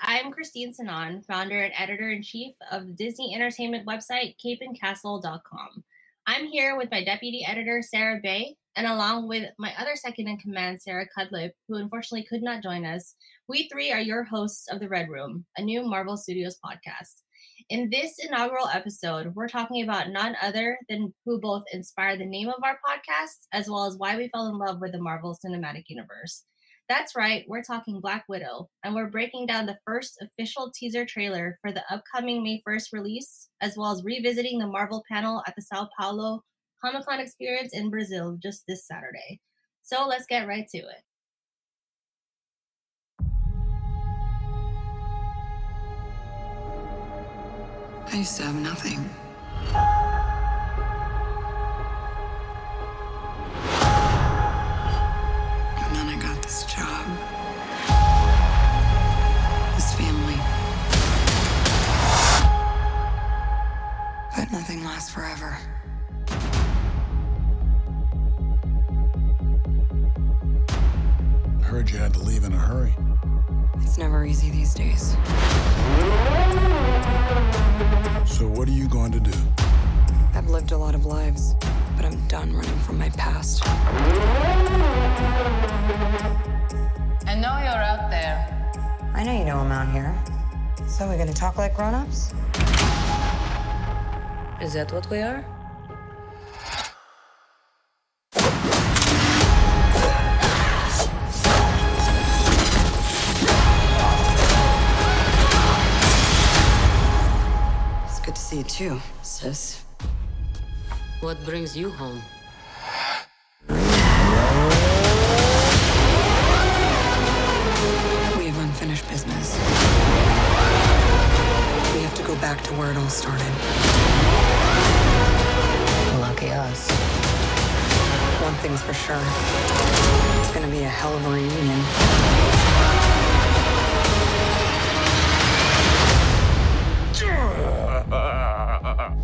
I'm Christine Sanon, founder and editor in chief of the Disney entertainment website capeandcastle.com. I'm here with my deputy editor, Sarah Bay, and along with my other second in command, Sarah Cudlip, who unfortunately could not join us. We three are your hosts of The Red Room, a new Marvel Studios podcast. In this inaugural episode, we're talking about none other than who both inspired the name of our podcast, as well as why we fell in love with the Marvel Cinematic Universe. That's right, we're talking Black Widow, and we're breaking down the first official teaser trailer for the upcoming May 1st release, as well as revisiting the Marvel panel at the Sao Paulo Comic Con experience in Brazil just this Saturday. So let's get right to it. I used to have nothing. Then I got this job. This family. But nothing lasts forever. I heard you had to leave in a hurry. It's never easy these days. So, what are you going to do? I've lived a lot of lives, but I'm done running from my past. I know you're out there. I know you know I'm out here. So we're gonna talk like grown-ups? Is that what we are? It's good to see you too, sis. What brings you home? We have unfinished business. We have to go back to where it all started. Lucky us. One thing's for sure. It's gonna be a hell of a reunion.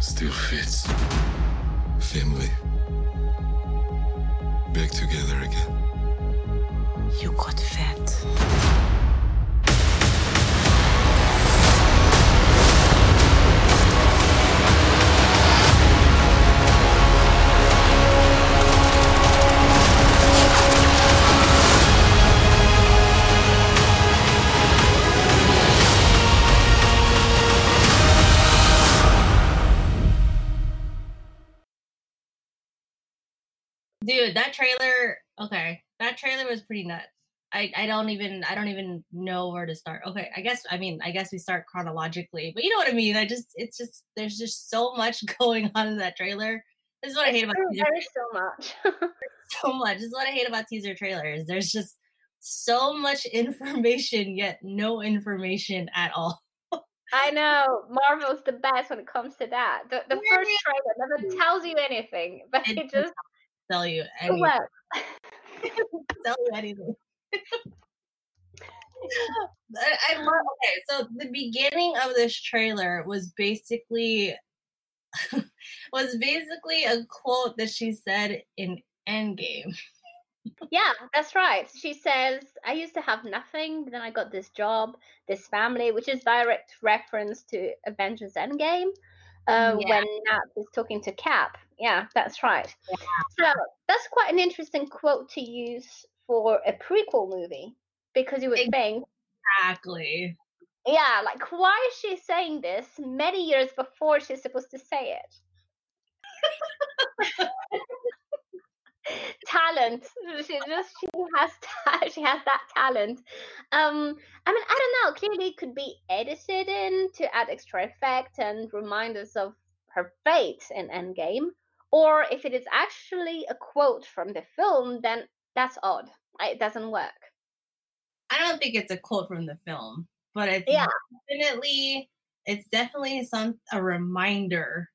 Still fits. Back together again. You got fat. Trailer, okay. That trailer was pretty nuts. I, I don't even I don't even know where to start. Okay, I guess I mean I guess we start chronologically, but you know what I mean. I just it's just there's just so much going on in that trailer. This is what I hate about teaser so much. so much. This is what I hate about teaser trailers. There's just so much information yet no information at all. I know Marvel's the best when it comes to that. The, the first trailer never mm. tells you anything, but It it just Tell you anything. well, Tell you anything. I, I love okay, so the beginning of this trailer was basically was basically a quote that she said in Endgame. yeah, that's right. She says, "I used to have nothing, then I got this job, this family," which is direct reference to Avengers Endgame. Uh, Yeah. When Nat is talking to Cap. Yeah, that's right. So that's quite an interesting quote to use for a prequel movie because you would Ex- think Exactly. Yeah, like why is she saying this many years before she's supposed to say it? talent. She just she has ta- she has that talent. Um, I mean, I don't know. Clearly, it could be edited in to add extra effect and remind us of her fate in Endgame. Or if it is actually a quote from the film, then that's odd. It doesn't work. I don't think it's a quote from the film, but it's Yeah. definitely it's definitely some a reminder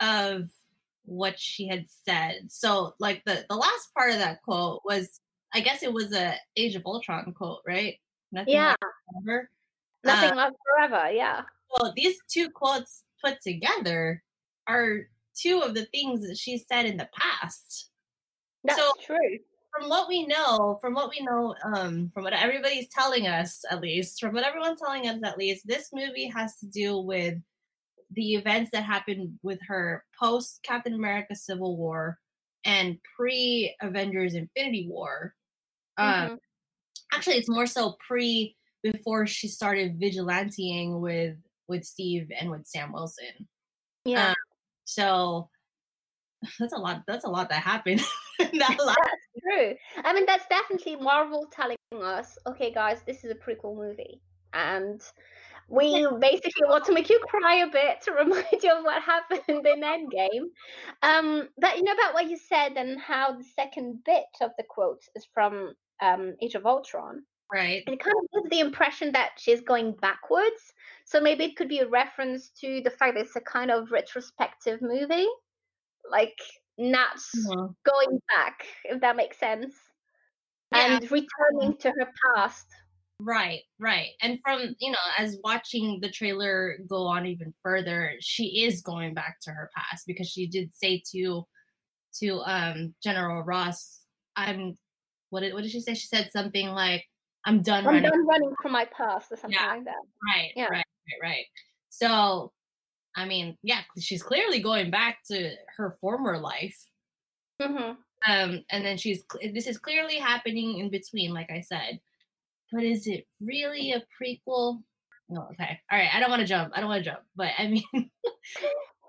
of what she had said. So like the the last part of that quote was I guess it was a Age of Ultron quote, right? Nothing Yeah, forever. nothing Uh, forever. Yeah. well, these two quotes put together are two of the things that she said in the past. That's So- true. from what we know, from what we know, um, from what everybody's telling us, at least, from what everyone's telling us, at least, this movie has to do with the events that happened with her post Captain America Civil War and pre Avengers Infinity War. Um, Mhm. actually, it's more so pre before she started vigilanteing with with Steve and with Sam Wilson. Yeah. Um, so that's a lot. That's a lot that happened. Lot. That's true. I mean, that's definitely Marvel telling us, okay, guys, this is a prequel movie. And we basically want to make you cry a bit to remind you of what happened in Endgame. Um, but you know about what you said and how the second bit of the quote is from um, Age of Ultron. Right. And it kind of gives the impression that she's going backwards. So maybe it could be a reference to the fact that it's a kind of retrospective movie. Like not Mhm. going back, if that makes sense. Yeah. And returning to her past. Right, right. And from, you know, as watching the trailer go on even further, she is going back to her past because she did say to to um General Ross, I'm what did what did she say? She said something like, I'm done I'm running. done running from my past or something Yeah. like that. Right, Yeah. right, right, right. So I mean, yeah, she's clearly going back to her former life. hmm um and then she's this is clearly happening in between like i said but is it really a prequel no okay all right i don't want to jump i don't want to jump but i mean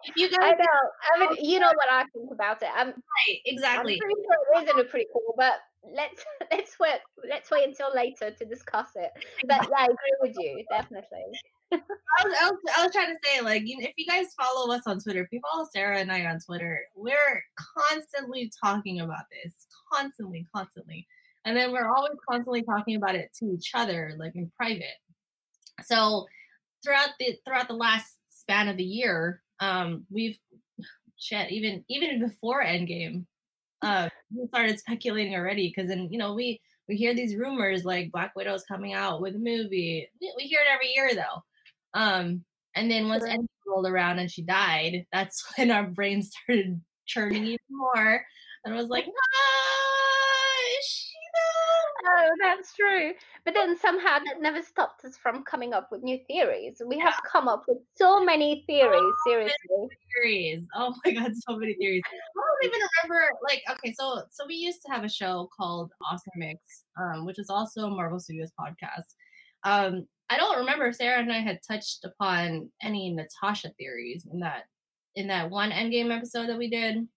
if you I guys know. I mean, you know what I think about it. I'm, right I'm exactly pretty sure it isn't a prequel, but let's let's wait let's wait until later to discuss it. But yeah, I agree with you, definitely. I was, I, was, I was trying to say like you know, if you guys follow us on twitter if you follow sarah and i on twitter we're constantly talking about this constantly constantly and then we're always constantly talking about it to each other like in private. So throughout the throughout the last span of the year um we've shit even even before endgame uh we started speculating already because then you know we we hear these rumors like black widow's coming out with a movie. We, we hear it every year though. Um and then once endgame rolled around and she died that's when our brains started churning even more. And I was like ah, though? Oh, that's true. But then somehow that never stopped us from coming up with new theories. We have come up with so many theories, seriously. theories. Oh my god, so many theories. I don't even remember. Like, okay, so so we used to have a show called Awesome Mix, um, which is also a Marvel Studios podcast. Um, I don't remember if Sarah and I had touched upon any Natasha theories in that in that one Endgame episode that we did.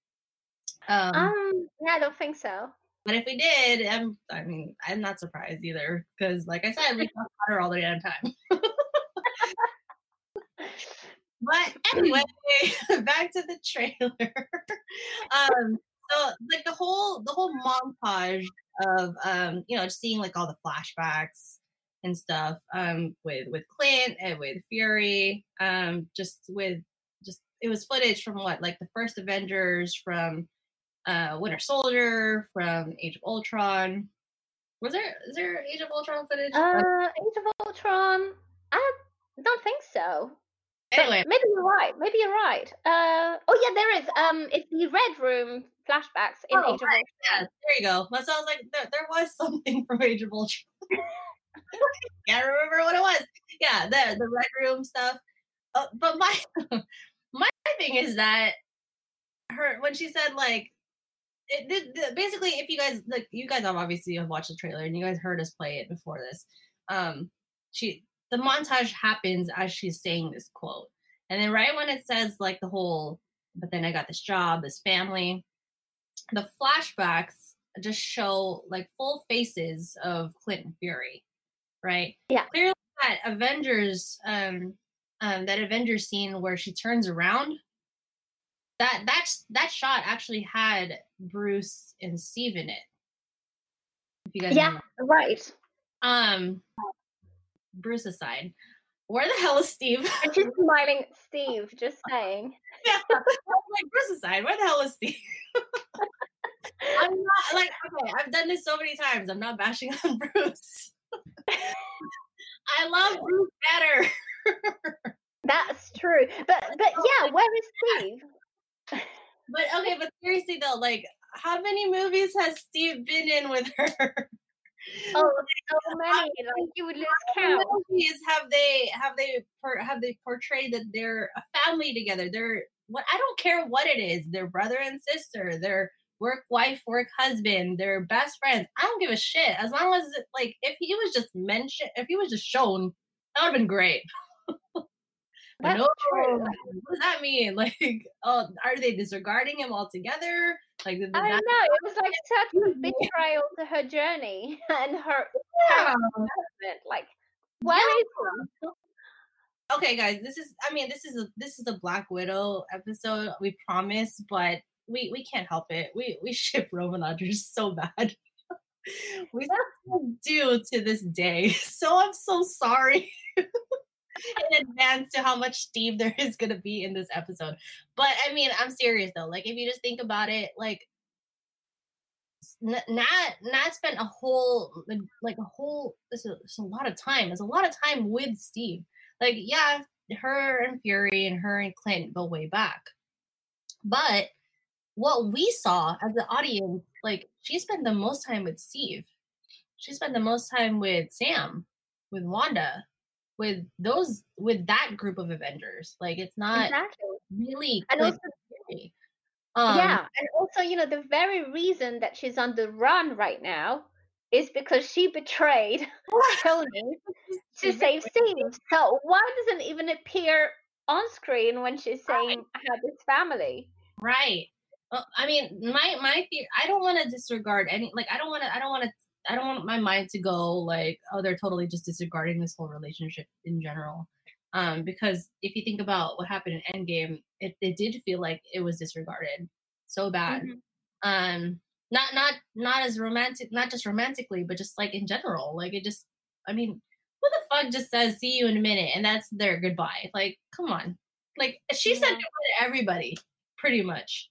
Um, Um, yeah, I don't think so. But if we did, I'm, I mean, I'm not surprised either because, like I said, we talk about her all the damn time. But anyway, back to the trailer. um, so like the whole the whole montage of um, you know, just seeing like all the flashbacks and stuff um with with Clint and with Fury, um, just with just it was footage from what like the first Avengers from uh Winter Soldier, from Age of Ultron. Was there is there Age of Ultron footage? Uh, Age of Ultron. I don't think so. But maybe you're right. Maybe you're right. Uh, oh yeah, there is. Um, it's the Red Room flashbacks in Oh, Age of right, yeah, Ultron. there you go. That sounds like there, there was something from Age of Ultron. Can't remember what it was. Yeah, the the red room stuff. Uh, but my my thing is that her when she said like it, the, the, basically if you guys like you guys have obviously have watched the trailer and you guys heard us play it before this. Um, she the montage happens as she's saying this quote, and then right when it says like the whole, but then I got this job, this family, the flashbacks just show like full faces of Clint and Fury, right? Yeah. Clearly that Avengers, um, um, that Avengers scene where she turns around, that that's that shot actually had Bruce and Steve in it. If you guys Yeah, remember. right. Um, Bruce aside, where the hell is Steve? And she's smiling Steve, just saying. yeah, I'm like Bruce aside, where the hell is Steve? I'm not like okay. I've done this so many times. I'm not bashing on Bruce. I love Bruce better. That's true. But but yeah, where is Steve? But okay, but seriously though, like how many movies has Steve been in with her? Oh, so many. Like you would lose count. movies have they have they have they portrayed that they're a family together? They're what I don't care what it is. They're brother and sister. They're work wife, work husband. They're best friends. I don't give a shit as long as like if he was just mentioned, if he was just shown, that would have been great. That's no, true. what does that mean? Like, oh, are they disregarding him altogether? Like, I that- know it was like such a betrayal to her journey and her Yeah. Like, where is he? okay guys this is i mean this is a this is a black widow episode we promise but we we can't help it we we ship Romanogers so bad we do to this day so i'm so sorry in advance to how much steve there is going to be in this episode. But i mean i'm serious though. Like if you just think about it like N- Nat Nat spent a whole like, a whole this is, it's a lot of time. It's a lot of time with Steve like yeah her and fury and her and clint go way back. But what we saw as the audience like she spent the most time with steve. She spent the most time with sam with wanda with those with that group of avengers like it's not Exactly. really And also, um yeah, and also, you know, the very reason that she's on the run right now is because she betrayed Tony to save Steve. So why doesn't it even appear on screen when she's saying I have this family? Right. Well, I mean, my my theory. I don't want to disregard any. Like, I don't want to. I don't want to. I don't want my mind to go like, oh, they're totally just disregarding this whole relationship in general. Um, because if you think about what happened in Endgame, it, it did feel like it was disregarded so bad. Mhm. Um, not not not as romantic, not just romantically, but just like in general. Like it just. I mean, who the fuck just says "see you in a minute" and that's their goodbye? Like, come on. Like she said goodbye to everybody, pretty much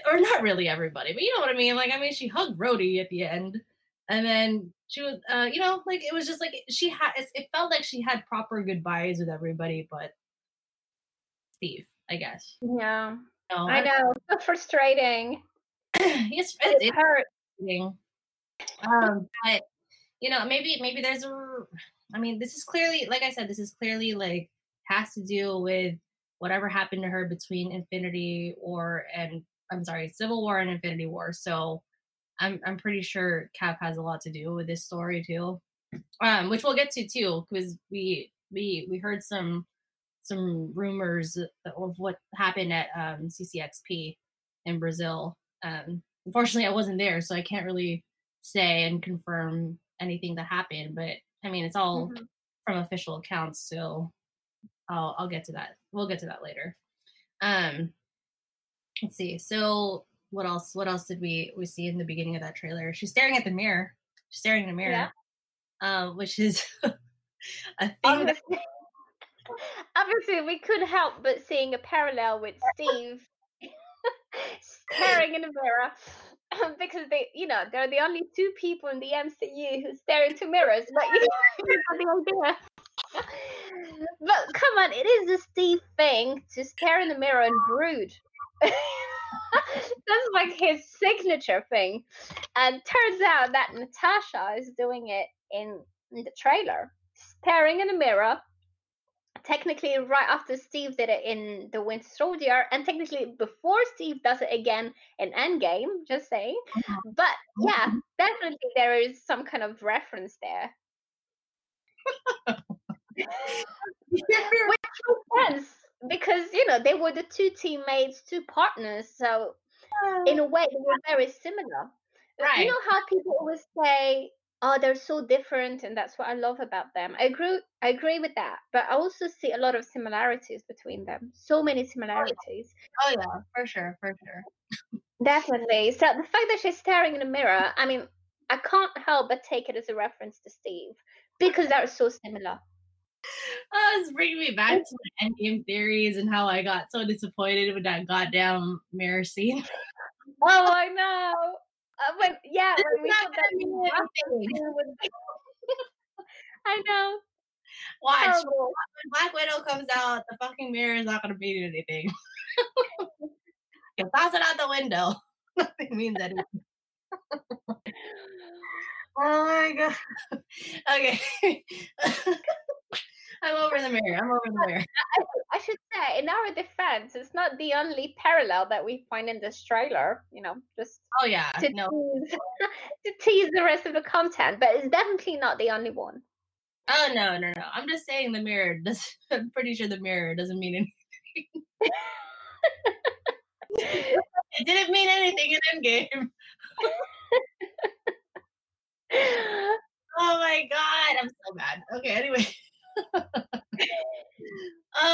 or not really everybody, but you know what I mean. Like, I mean, she hugged Rhodey at the end, and then she was, uh, you know, like it was just like she had. It felt like she had proper goodbyes with everybody, but Steve, I guess. Yeah, No, I know. So frustrating. it's, It it's hurt. Um, but you know, maybe maybe there's a. I mean, this is clearly, like I said, this is clearly like has to do with whatever happened to her between Infinity War and I'm sorry, Civil War and Infinity War. So I'm I'm pretty sure Cap has a lot to do with this story too. Um, which we'll get to too, because we we we heard some some rumors of what happened at um, CCXP in Brazil. Um, unfortunately, I wasn't there, so I can't really say and confirm anything that happened. But I mean, it's all Mhm. from official accounts, so I'll I'll get to that. We'll get to that later. Um, let's see. So what else? What else did we we see in the beginning of that trailer? She's staring at the mirror. She's staring in the mirror, Yeah. um, which is a thing. that- Obviously, obviously, we couldn't help but seeing a parallel with Steve staring in the mirror because they, you know, they're the only two people in the MCU who stare into mirrors. But you got the idea. But come on, it is a Steve thing to stare in the mirror and brood. That's like his signature thing. And turns out that Natasha is doing it in, in the trailer, staring in the mirror. Technically, right after Steve did it in The Winter Soldier, and technically before Steve does it again in Endgame, just saying. Uh-huh. But yeah, mm-hmm. definitely there is some kind of reference there. Which makes sense because you know they were the two teammates, two partners, so in a way they were very similar. Uh, Right. You know how people always say, "Oh, they're so different," and that's what I love about them. I agree. I agree with that, but I also see a lot of similarities between them. So many similarities. oh yeah, for sure, for sure. Definitely. So the fact that she's staring in the mirror, I mean, I can't help but take it as a reference to Steve because they're so similar. Oh, it's bringing me back to my endgame theories and how I got so disappointed with that goddamn mirror scene. Oh, I know. Uh, when, yeah, It's when we thought that nothing I know. Watch when Black Widow comes out, the fucking mirror is not gonna mean anything. you toss it out the window. Nothing means anything. oh my god. Okay. I'm over the mirror. I'm over the mirror. I, should say, in our defense, it's not the only parallel that we find in this trailer. You know, just Oh yeah. to No. tease to tease the rest of the content, but it's definitely not the only one. Oh no, no, no. I'm just saying the mirror does I'm pretty sure the mirror doesn't mean anything. it didn't mean anything in Endgame. Oh my god, I'm so bad. Okay, anyway.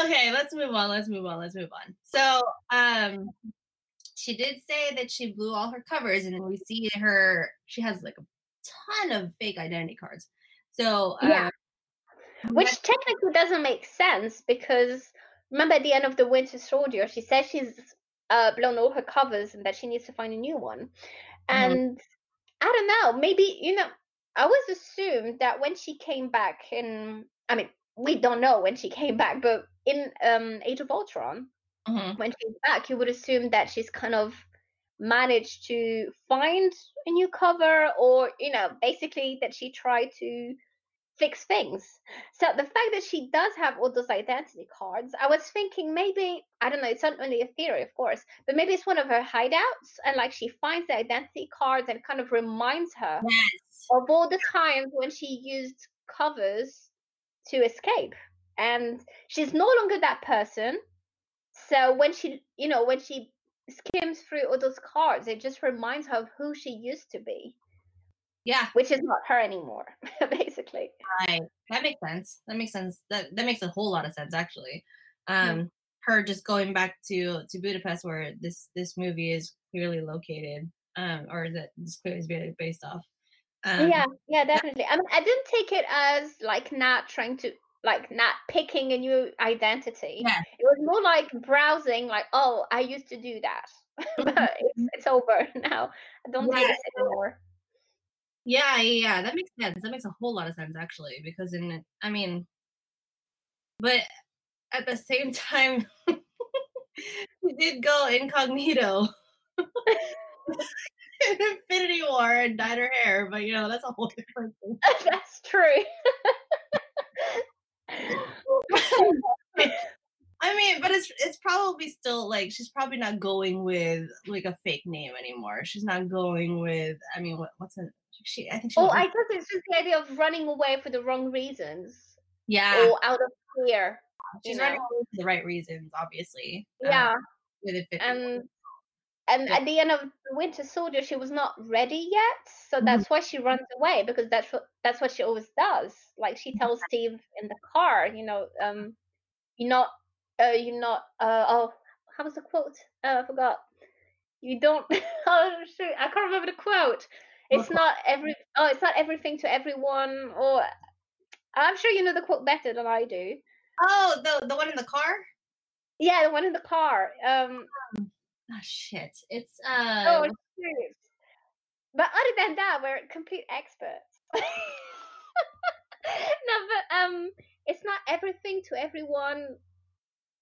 Okay, let's move on. Let's move on. Let's move on. So, um, she did say that she blew all her covers, and we see her. She has like a ton of fake identity cards. So, Yeah. um, Which technically doesn't make sense because remember at the end of the Winter Soldier, she says she's uh, blown all her covers and that she needs to find a new one. And I don't know, maybe you know, I was assumed that when she came back in, I mean, we don't know when she came back, but in um, Age of Ultron, mhm. when she's back, you would assume that she's kind of managed to find a new cover or you know basically that she tried to fix things so the fact that she does have all those identity cards i was thinking maybe i don't know it's not only a theory of course but maybe it's one of her hideouts and like she finds the identity cards and kind of reminds her yes. of all the times when she used covers to escape and she's no longer that person so when she you know when she skims through all those cards it just reminds her of who she used to be Yeah, which is not her anymore basically right. That makes sense. That makes sense. That that makes a whole lot of sense actually. Um her just going back to to Budapest where this this movie is clearly located. Um or that this clearly is based off. Um yeah yeah. definitely. I mean i didn't take it as like not trying to like not picking a new identity. Yeah. it was more like browsing like oh i used to do that but it's, it's over now. I don't do Yeah. this anymore. Yeah, yeah, yeah, that makes sense. That makes a whole lot of sense actually, because in I mean, but at the same time, we did go incognito in Infinity War and dyed her hair, but you know that's a whole different thing. that's true I mean, but it's it's probably still like she's probably not going with like a fake name anymore. She's not going with. I mean, what, what's it? She I think she. oh i guess it's just the idea of running away for the wrong reasons yeah, or out of fear she's running away for the right reasons, obviously. um, yeah War. and and at the end of the Winter Soldier, she was not ready yet, so Mhm. that's why she runs away because that's what that's what she always does. Like she tells Steve in the car, you know, um, you're not, uh, you're not, uh, oh, how was the quote? Uh, I forgot. You don't. oh shoot, I can't remember the quote. It's not every. Oh, it's not everything to everyone. Or I'm sure you know the quote better than I do. Oh, the the one in the car. Yeah, the one in the car. Um, Oh shit! It's uh. Oh, shoot. But other than that, we're complete experts. no, but um, it's not everything to everyone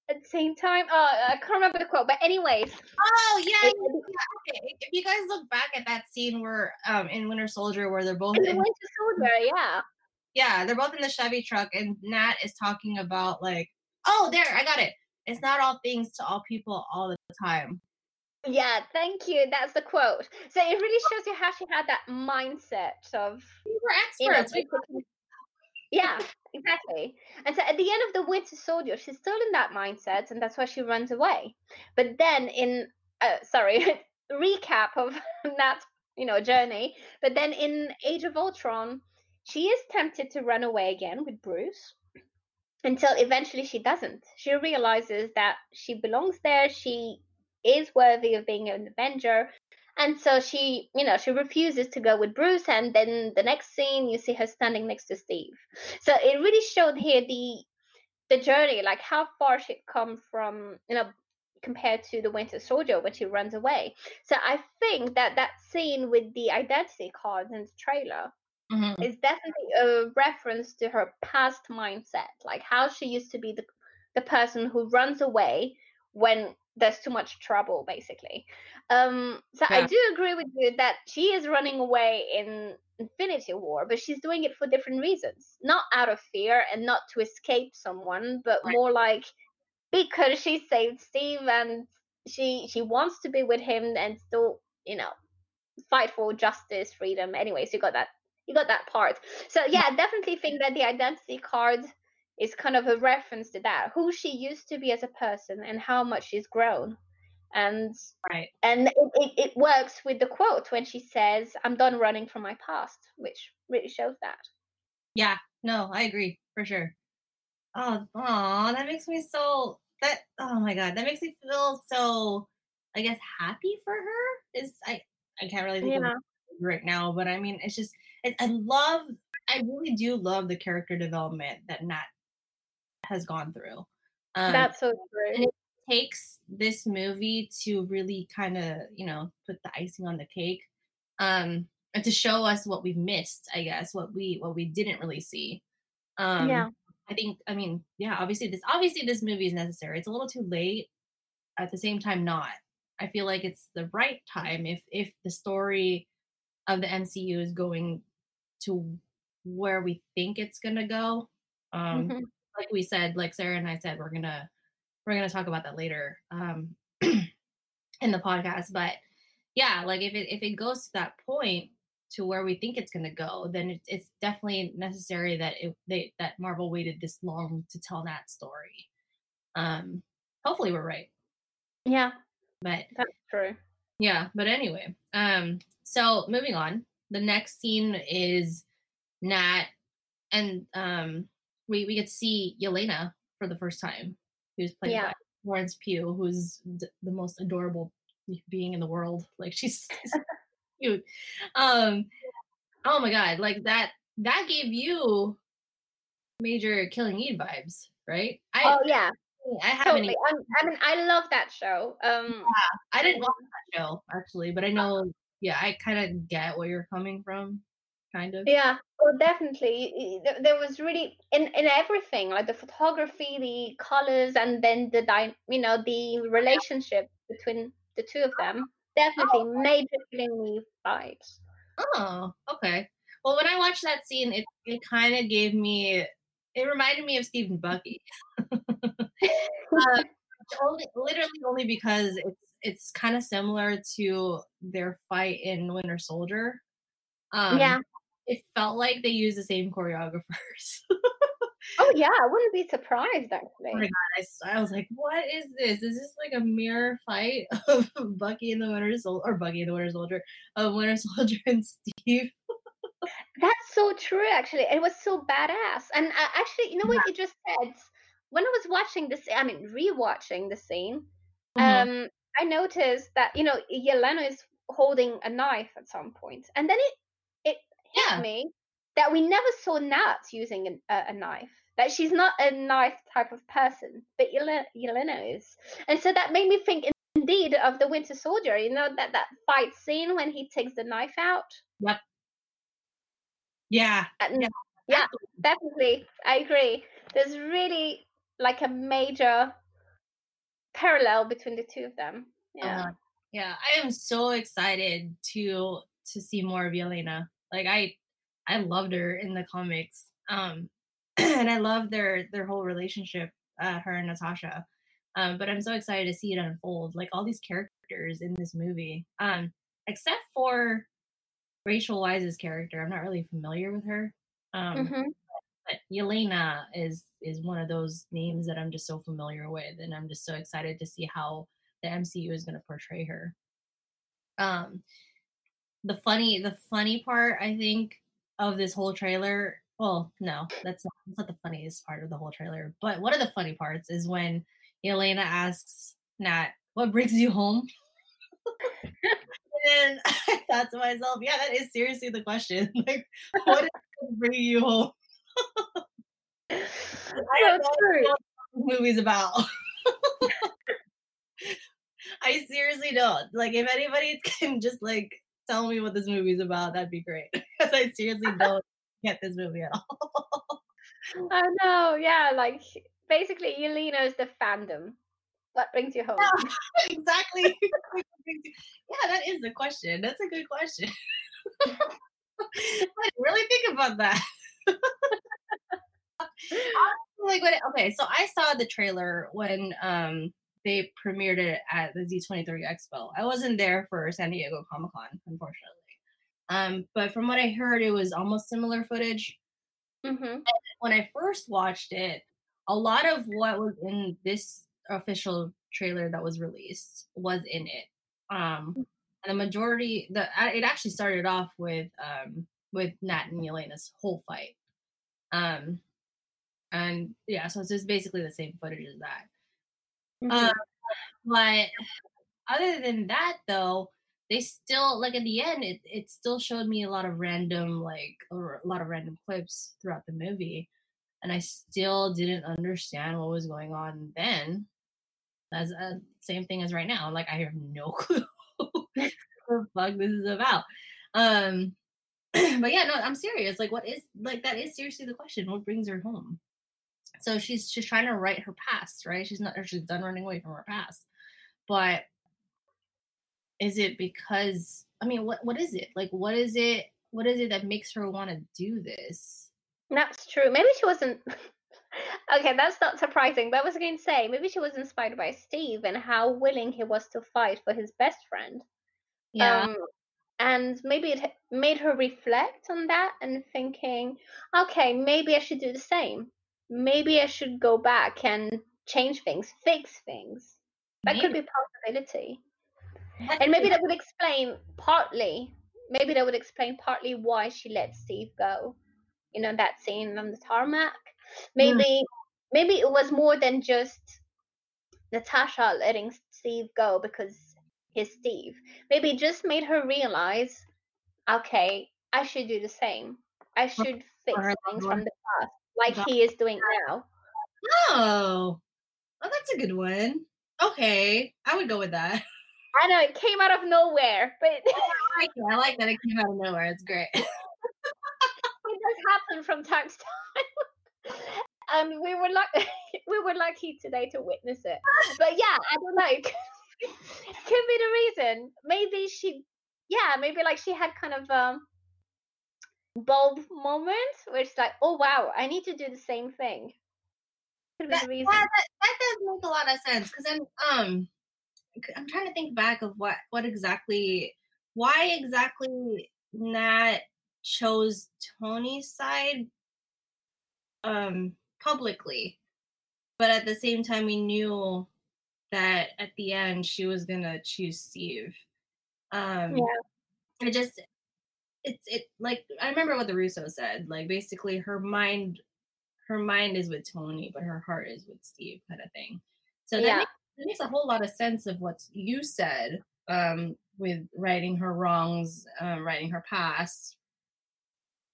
at the same time. Oh, I can't remember the quote, but anyways, oh yeah, it- yeah, yeah, okay. If you guys look back at that scene where um in Winter Soldier where they're both in in, Winter Soldier, yeah, yeah they're both in the Chevy truck and Nat is talking about like oh there I got it. It's not all things to all people all the time. Yeah. Thank you. That's the quote. So it really shows you how she had that mindset of We were you know, experts. Yeah, exactly. And so at the end of the Winter Soldier, she's still in that mindset, and that's why she runs away. But then in uh, sorry, recap of that you know journey. But then in Age of Ultron, she is tempted to run away again with Bruce. Until eventually she doesn't. She realizes that she belongs there. She is worthy of being an Avenger, and so she, you know, she refuses to go with Bruce. And then the next scene, you see her standing next to Steve. So it really showed here the the journey, like how far she'd come from, you know, compared to the Winter Soldier when she runs away. So I think that that scene with the identity cards in the trailer Mhm. is definitely a reference to her past mindset, like how she used to be the the person who runs away when there's too much trouble basically. Um so i do agree with you that she is running away in infinity war but she's doing it for different reasons not out of fear and not to escape someone but Right. more like because she saved steve and she she wants to be with him and still you know fight for justice freedom. Anyways you got that you got that part. So yeah i definitely think that the identity card is kind of a reference to that who she used to be as a person and how much she's grown and Right. and it, it, it works with the quote when she says i'm done running from my past which really shows that Yeah. No, I agree for sure. Oh, aw, that makes me so that oh my god, that makes me feel so I guess happy for her. Is I I can't really think of yeah it right now, but I mean it's just it, I love I really do love the character development that Nat has gone through. Um that's so and true it takes this movie to really kind of you know put the icing on the cake um and to show us what we've missed i guess what we what we didn't really see um yeah i think i mean yeah obviously this obviously this movie is necessary it's a little too late at the same time not i feel like it's the right time if if the story of the mcu is going to where we think it's gonna go um Mhm. Like we said like sarah and i said we're gonna we're gonna talk about that later um in the podcast but yeah like if it if it goes to that point to where we think it's gonna go then it's, it's definitely necessary that it they that marvel waited this long to tell that story. Um hopefully we're right. Yeah. But that's true. Yeah but anyway um so moving on the next scene is nat and um we we get to see yelena for the first time who's played Yeah. by florence pugh who's d- the most adorable being in the world. Like she's, cute. Um oh my god like that that gave you major killing eve vibes right? I oh yeah. i haven't totally. i mean i love that show. Um i didn't watch that show actually but i know yeah i kind of get where you're coming from kind of. Yeah, oh, definitely. There, was really in in everything, like the photography, the colors, and then the you know the relationship between the two of them. Definitely major killing eve vibes. Oh, okay. Well, when I watched that scene, it, it kind of gave me, it reminded me of Steve and Bucky. uh, only, literally only because it's it's kind of similar to their fight in Winter Soldier. Um, yeah. It felt like they used the same choreographers. Oh yeah, I wouldn't be surprised Oh actually. my god! I, I was like, "What is this? Is this like a mirror fight of Bucky and the Winter Soldier, or Bucky and the Winter Soldier, of Winter Soldier and Steve?" That's so true. Actually, it was so badass. And uh, actually, you know what you just said? When I was watching this, I mean, rewatching the scene, Mhm. um, I noticed that you know Yelena is holding a knife at some point, and then it hit Yeah. me that we never saw Nat using a, a knife. That she's not a knife type of person, but Yelena, Yelena is, and so that made me think indeed of the Winter Soldier. You know that that fight scene when he takes the knife out. Yeah, And Yeah, yeah, definitely. I agree. There's really like a major parallel between the two of them. Yeah. Uh, yeah, I am so excited to to see more of Yelena. Like I I loved her in the comics. Um and I love their their whole relationship, uh her and Natasha. Um but I'm so excited to see it unfold. Like all these characters in this movie. Um except for Rachel Weisz's character. I'm not really familiar with her. Um Mhm. but Yelena is is one of those names that I'm just so familiar with, and I'm just so excited to see how the MCU is going to portray her. Um, the funny the funny part I think of this whole trailer. Well, no, that's not, that's not the funniest part of the whole trailer. But one of the funny parts is when Yelena asks Nat, "What brings you home?" and I thought to myself, "Yeah, that is seriously the question. Like, what is bringing you home?" I don't know true. what this movie's about. I seriously don't. Like, if anybody can just like tell me what this movie's about, that'd be great. Because I seriously don't get this movie at all. I know. Yeah, like basically, Yelena is the fandom. What brings you home? exactly. yeah, that is the question. That's a good question. like, really think about that. like what? Okay, so I saw the trailer when um they premiered it at the D23 Expo. I wasn't there for San Diego Comic Con, unfortunately. Um, but from what I heard, it was almost similar footage. hmm When I first watched it, a lot of what was in this official trailer that was released was in it. Um, and the majority, the it actually started off with um with Nat and Yelena's whole fight. Um, and yeah, so it's just basically the same footage as that. Mm-hmm. Um, but other than that, though, they still like at the end, it it still showed me a lot of random like a lot of random clips throughout the movie, and I still didn't understand what was going on then. As uh, same thing as right now, like I have no clue what the fuck this is about. Um, but yeah, no, I'm serious. Like, what is like that is seriously the question. What brings her home? So she's she's trying to write her past, right? She's not or she's done running away from her past. But is it because I mean, what what is it? Like what is it what is it that makes her want to do this? That's true. Maybe she wasn't. okay, that's not surprising. But I was going to say, maybe she was inspired by Steve and how willing he was to fight for his best friend. Yeah. Um, and maybe it made her reflect on that and thinking, okay, maybe I should do the same. Maybe I should go back and change things, fix things. That could be a possibility. And maybe that would explain partly, maybe that would explain partly why she let Steve go. You know, that scene on the tarmac. Maybe maybe it was more than just Natasha letting Steve go because he's Steve. Maybe it just made her realize, okay, I should do the same. I should fix things from the past, like he is doing now. Oh. Oh, that's a good one. Okay. I would go with that. I know it came out of nowhere, but it I like that. I like that it came out of nowhere. It's great. It does happen from time to time. And we were lucky we were lucky today to witness it. But yeah, I don't know. Could, could be the reason. Maybe she yeah, maybe like she had kind of um bulb moment where it's like, oh wow, I need to do the same thing. That, yeah, that, that does make a lot of sense because then um I'm trying to think back of what what exactly why exactly Nat chose Tony's side um publicly but at the same time we knew that at the end she was gonna choose Steve um Yeah. it just it's it like I remember what the Russo said like basically her mind her mind is with Tony, but her heart is with Steve, kind of thing. So that, Yeah. makes, that makes a whole lot of sense of what you said um, with writing her wrongs, um, writing her past.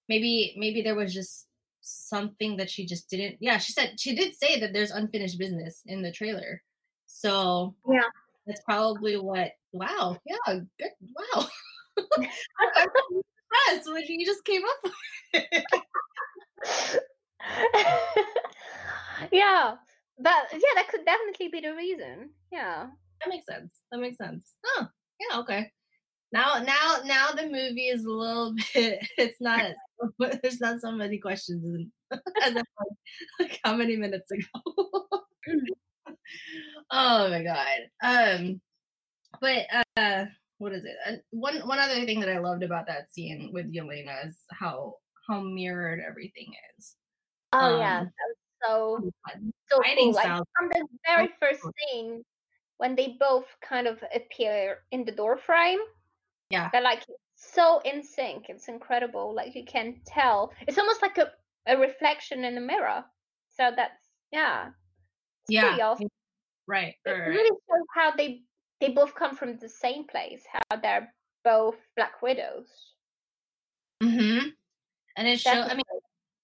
Maybe maybe there was just something that she just didn't. Yeah, she said she did say that there's unfinished business in the trailer. So Yeah. that's probably what. Wow, yeah, good. Wow, I'm, I'm impressed when you just came up with it. yeah. But yeah, that could definitely be the reason. Yeah. That makes sense. That makes sense. Oh, yeah, okay. Now, now, now the movie is a little bit. It's not. There's not so many questions in, as like how many minutes ago. oh my god. Um, but uh, what is it? Uh, one one other thing that I loved about that scene with Yelena is how how mirrored everything is. Oh yeah. Um, That was so so cool. Like from the very first scene when they both kind of appear in the door frame. Yeah. They're like so in sync. It's incredible. Like you can tell. It's almost like a, a reflection in the mirror. So that's yeah. It's Yeah. awesome. Right. It right, right. really shows how they they both come from the same place. How they're both Black Widows. Mm-hmm. And it shows. I mean,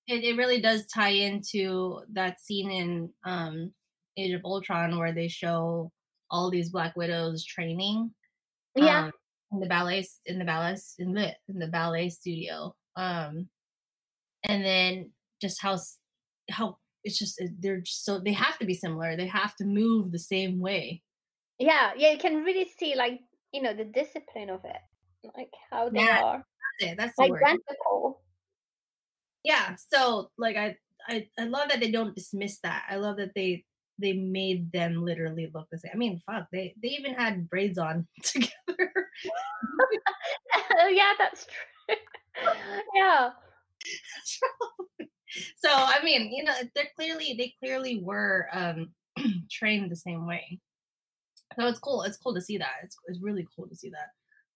it, it really does tie into that scene in um Age of Ultron where they show all these Black Widows training. yeah. um, in the ballet in the ballet in the in the ballet studio. Um, and then just how how it's just they're just so they have to be similar. They have to move the same way. Yeah, yeah, you can really see like you know the discipline of it, like how they Yeah, are That's it. That's the word. identical. yeah so like I, I i love that they don't dismiss that i love that they they made them literally look the same i mean fuck they they even had braids on together yeah, that's true. yeah, so i mean you know they're clearly they clearly were um trained the same way so it's cool it's cool to see that it's, it's really cool to see that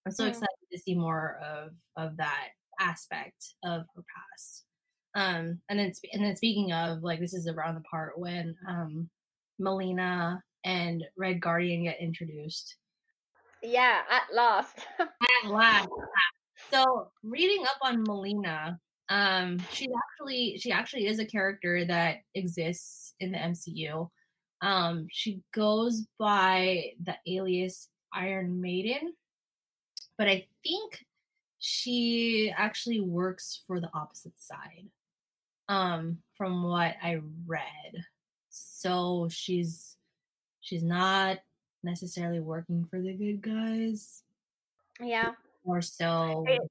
i'm so Mm. excited to see more of of that aspect of her past um and then and then speaking of like this is around the part when um melina and red guardian get introduced yeah. At last. at last. So reading up on Melina, um, she's actually she actually is a character that exists in the MCU. Um, she goes by the alias Iron Maiden, but I think she actually works for the opposite side. Um, from what I read, so she's she's not necessarily working for the good guys yeah. or so It-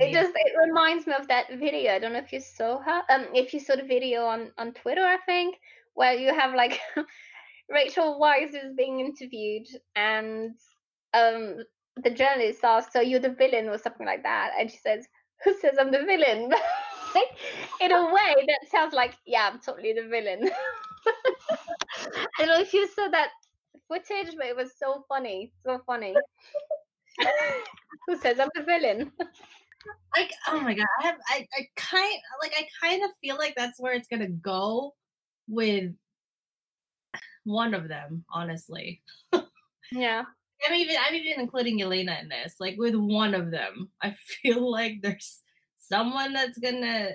It just it reminds me of that video. I don't know if you saw her. Um, if you saw the video on on Twitter, I think, where you have like Rachel Weisz is being interviewed, and um, the journalist asks, "So you're the villain?" or something like that, and she says, "Who says I'm the villain?" In a way, that sounds like, "Yeah, I'm totally the villain." I don't know if you saw that footage, but it was so funny, so funny. Who says I'm the villain? like oh my god i have i, I kind like i kind of feel like that's where it's gonna go with one of them honestly. Yeah. i'm even i'm even including Yelena in this like with one of them. I feel like there's someone that's gonna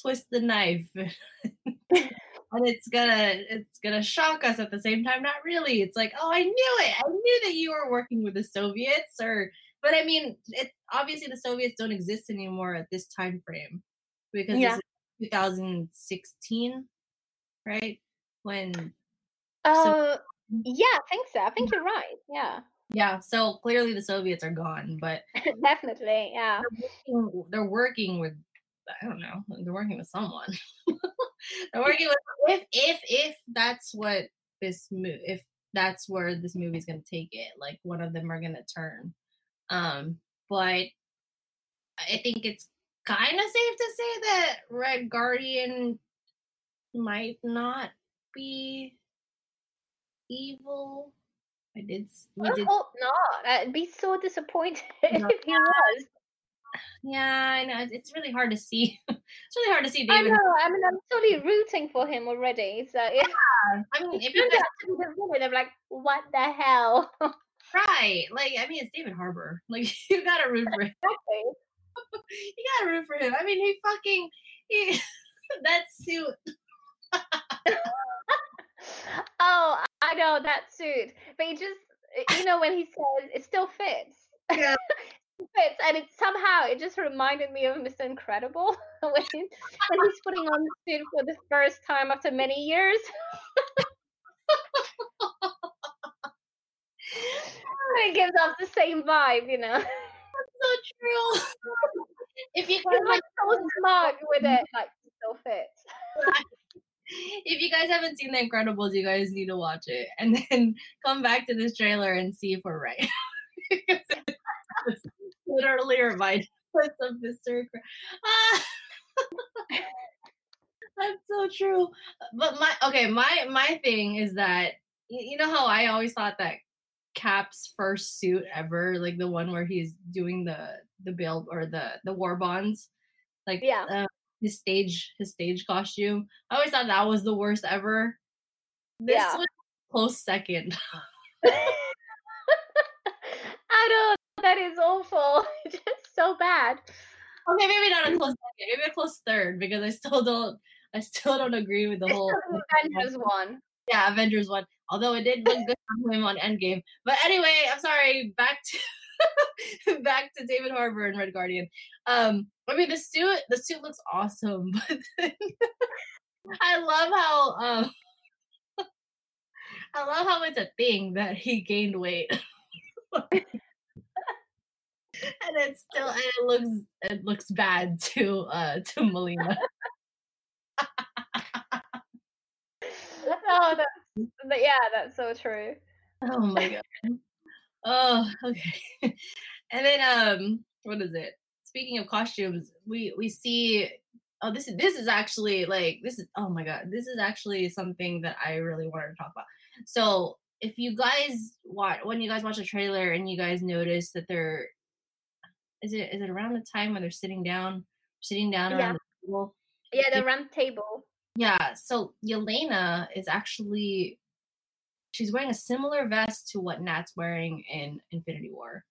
twist the knife and it's gonna it's gonna shock us at the same time. Not really. It's like oh i knew it. I knew that you were working with the soviets or but i mean it obviously the soviets don't exist anymore at this time frame because Yeah. this is 2016 right when Uh, yeah, I think so. I think you're right. Yeah, yeah so clearly the soviets are gone but definitely. Yeah. working- they're working with I don't know. They're working with someone. they're working with if if if that's what this move if that's where this movie's gonna take it. Like one of them are gonna turn. Um, but I think it's kind of safe to say that Red Guardian might not be evil. I did. We I did. hope not. I'd be so disappointed No. if he was. Yeah, I know. it's- really hard to see. it's really hard to see David. I know. I mean, I'm totally rooting for him already. So if I mean, if you guys to be the villain, I'm like, what the hell? Right. Like, I mean, it's David Harbour. Like, you gotta root for him. You gotta root for him. I mean, he fucking he, that suit. oh, I know that suit, but he just, eh, you know, when he says it still fits. Yeah. It fits, and it somehow it just reminded me of Mr. Incredible when, he, when he's putting on the suit for the first time after many years. it gives off the same vibe, you know. That's so true. if you can, like so smug with it, like it still fits. If you guys haven't seen The Incredibles, you guys need to watch it and then come back to this trailer and see if we're right. Literally reminding us of Mr. Incre- Ah. That's so true. But my okay, my my thing is that you know how I always thought that Cap's first suit ever, like the one where he's doing the the build or the the war bonds, like Yeah. uh, his stage his stage costume. I always thought that was the worst ever. This Yeah. was close second. I know that is awful. It's just so bad. Okay, maybe not a close second, maybe a close third because I still don't I still don't agree with the whole Avengers one. yeah Avengers one. Although it did look good on him on Endgame. But anyway, I'm sorry. Back to back to David Harbour and Red Guardian. Um, I mean the suit the suit looks awesome, but then I love how um I love how it's a thing that he gained weight. and it's still and it looks it looks bad to uh to Melina. oh, that's yeah, that's so true. Oh my god. Oh, okay. and then um what is it? Speaking of costumes, we we see oh this is this is actually like this is oh my god, this is actually something that I really wanted to talk about. So if you guys watch when you guys watch a trailer and you guys notice that they're is it is it around the time when they're sitting down sitting down Yeah. around the table Yeah, the ramp table. yeah, so Yelena is actually she's wearing a similar vest to what Nat's wearing in Infinity War.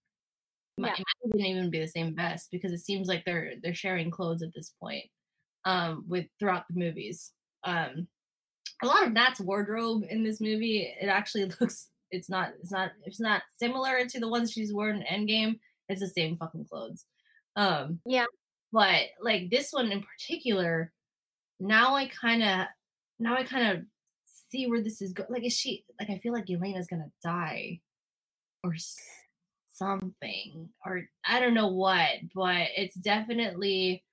It might- Yeah. It even even be the same vest because it seems like they're they're sharing clothes at this point. Um, with throughout the movies. Um, a lot of Nat's wardrobe in this movie, it actually looks it's not it's not it's not similar to the ones she's worn in Endgame. It's the same fucking clothes. Um, Yeah. but like this one in particular, now I kind of now I kind of see where this is going. Like, is she like I feel like Yelena's gonna die or something, or I don't know what, but it's definitely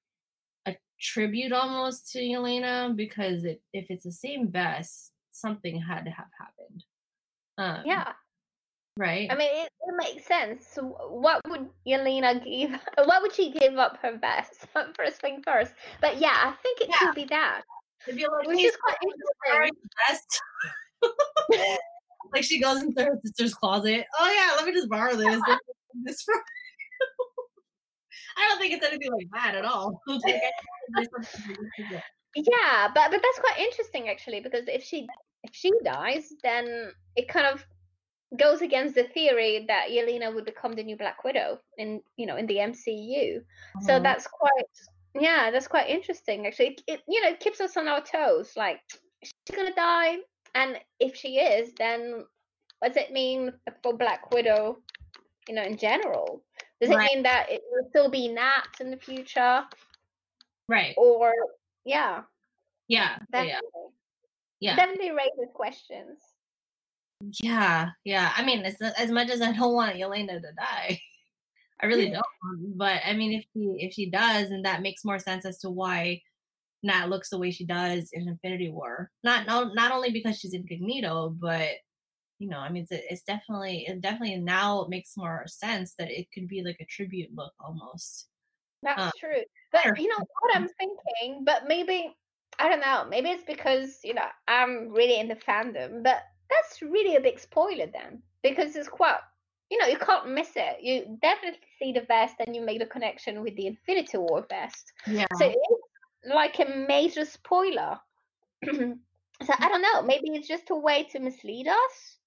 a tribute almost to Elena because it, if it's the same vest, something had to have happened. Um, Yeah. right. I mean, it, it makes sense. So what would Yelena give? What would she give up her best? First thing first. But yeah, I think it Yeah. should be that. I feel like she's quite interesting. like she goes into her sister's closet. Oh yeah, let me just borrow this. this from. I don't think it's anything like that at all. Like, I think there's something ridiculous. Yeah, but but that's quite interesting actually because if she if she dies, then it kind of goes against the theory that Yelena would become the new Black Widow in you know in the MCU. So Mhm. that's quite yeah, that's quite interesting actually. It, it you know it keeps us on our toes. Like is she gonna die? And if she is, then what does it mean for Black Widow? You know, in general, does it mean that it will still be Nat in the future, right. or yeah, Yeah. Yeah. definitely, Yeah. definitely raises questions. Yeah, yeah. I mean, as as much as I don't want Yelena to die, I really don't. But I mean, if she if she does, and that makes more sense as to why Nat looks the way she does in Infinity War. Not not not only because she's incognito, but you know, I mean, it's it's definitely it definitely now it makes more sense that it could be like a tribute look almost. That's Uh, true. But you know what I'm thinking? But maybe I don't know. Maybe it's because you know I'm really in the fandom. But that's really a big spoiler then, because it's quite. You know, you can't miss it. You definitely see the vest, and you make the connection with the Infinity War vest. Yeah. So it's like a major spoiler. so I don't know. Maybe it's just a way to mislead us.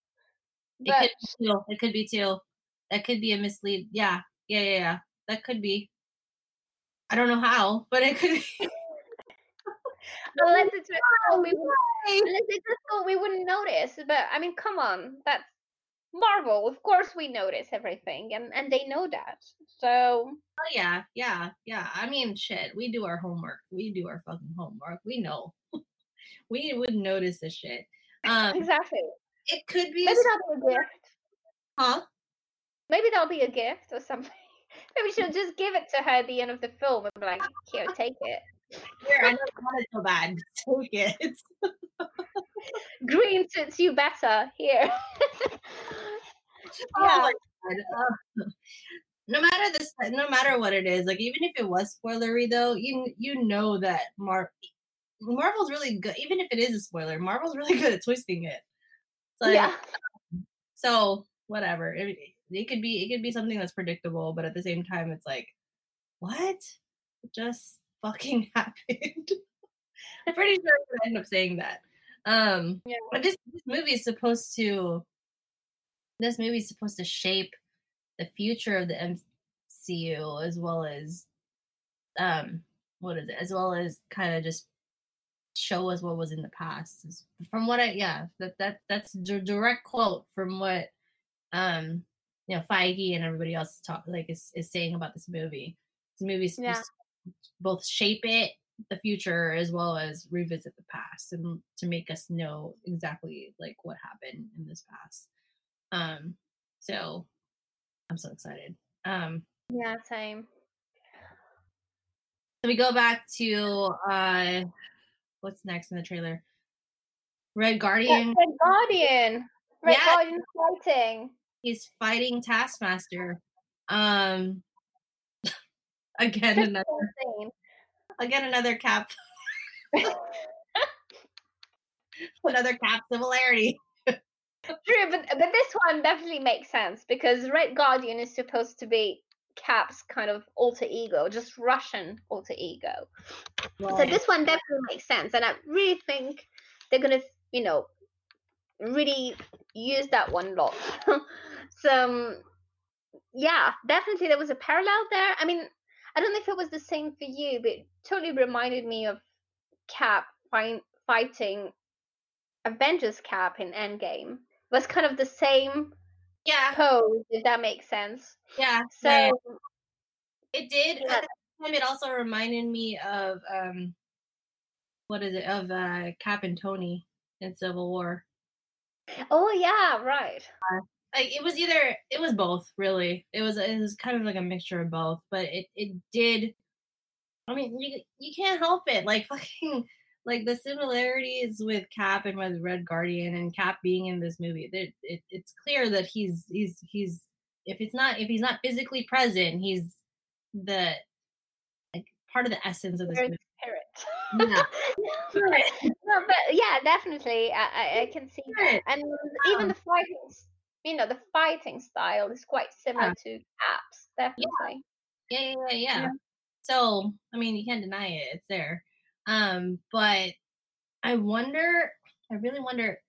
It could be too. It could be too. That could be a mislead. Yeah, yeah, yeah, yeah. That could be. I don't know how, but it could be. unless it's just we would, unless it's just what we wouldn't notice. But I mean, come on, that's Marvel. Of course, we notice everything, and and they know that. So Oh yeah, yeah, yeah. I mean, shit. We do our homework. We do our fucking homework. We know. we would notice this shit. Um, exactly. it could be. Maybe that'll be a gift. huh? Maybe that'll be a gift or something. Maybe she'll just give it to her at the end of the film and be like, "Here, take it." Here, I know you want it so bad. Take it. Green suits you better. Here. Oh yeah. Uh, no matter this, no matter what it is, like even if it was spoilery, though, you you know that Mar Marvel's really good. Even if it is a spoiler, Marvel's really good at twisting it. Like, yeah. So whatever. It, it could be it could be something that's predictable, but at the same time, it's like, what It just fucking happened? I'm pretty sure I'm gonna end up saying that. Um, Yeah. but this, this movie is supposed to. This movie is supposed to shape the future of the MCU as well as, um, what is it? As well as kind of just show us what was in the past. From what I yeah, that that that's a direct quote from what um you know Feige and everybody else talk like is, is saying about this movie. This movie is Yeah. supposed to both shape it the future as well as revisit the past and to make us know exactly like what happened in this past. Um, so I'm so excited. Um, Yeah, same. so we go back to uh, what's next in the trailer? Red Guardian. Red Guardian. Red Yeah. Guardian fighting. He's fighting Taskmaster. Um, again another insane. Again another cap another cap similarity. True, but but this one definitely makes sense because Red Guardian is supposed to be Cap's kind of alter ego, just Russian alter ego. So this one definitely makes sense, and I really think they're gonna, you know, really use that one a lot. so um, yeah, definitely there was a parallel there. I mean, I don't know if it was the same for you, but it totally reminded me of Cap fight, fighting Avengers Cap in Endgame. It was kind of the same yeah, pose, if that makes sense. yeah. So right. It did. Yeah. At the same time, it also reminded me of um, what is it? Of uh, Cap and Tony in Civil War. oh yeah, right. Like it was either it was both really. It was it was kind of like a mixture of both, but it it did. I mean, you you can't help it. Like fucking like the similarities with Cap and with Red Guardian and Cap being in this movie. It, it it's clear that he's he's he's if it's not if he's not physically present, he's the like part of the essence of this Very movie. Yeah. no, but yeah, definitely, I, I, I can see that. And even Um, the fighting, you know, the fighting style is quite similar Yeah. to Cap's, definitely. Yeah, yeah, yeah, yeah. Yeah. So, I mean, you can't deny it; it's there. Um, but I wonder, I really wonder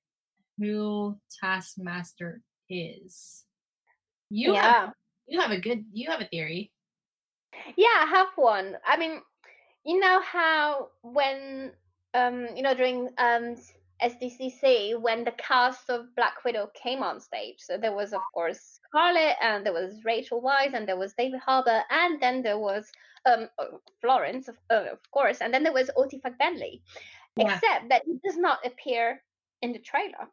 who Taskmaster is. You have, you have a good, you have a theory. yeah, I have one. I mean, you know how when, um, you know, during um SDCC when the cast of Black Widow came on stage, so there was of course Scarlett and there was Rachel Weisz and there was David Harbour and then there was um uh, Florence of, uh, of course and then there was O-T Fagbenle. Yeah. except that he does not appear in the trailer.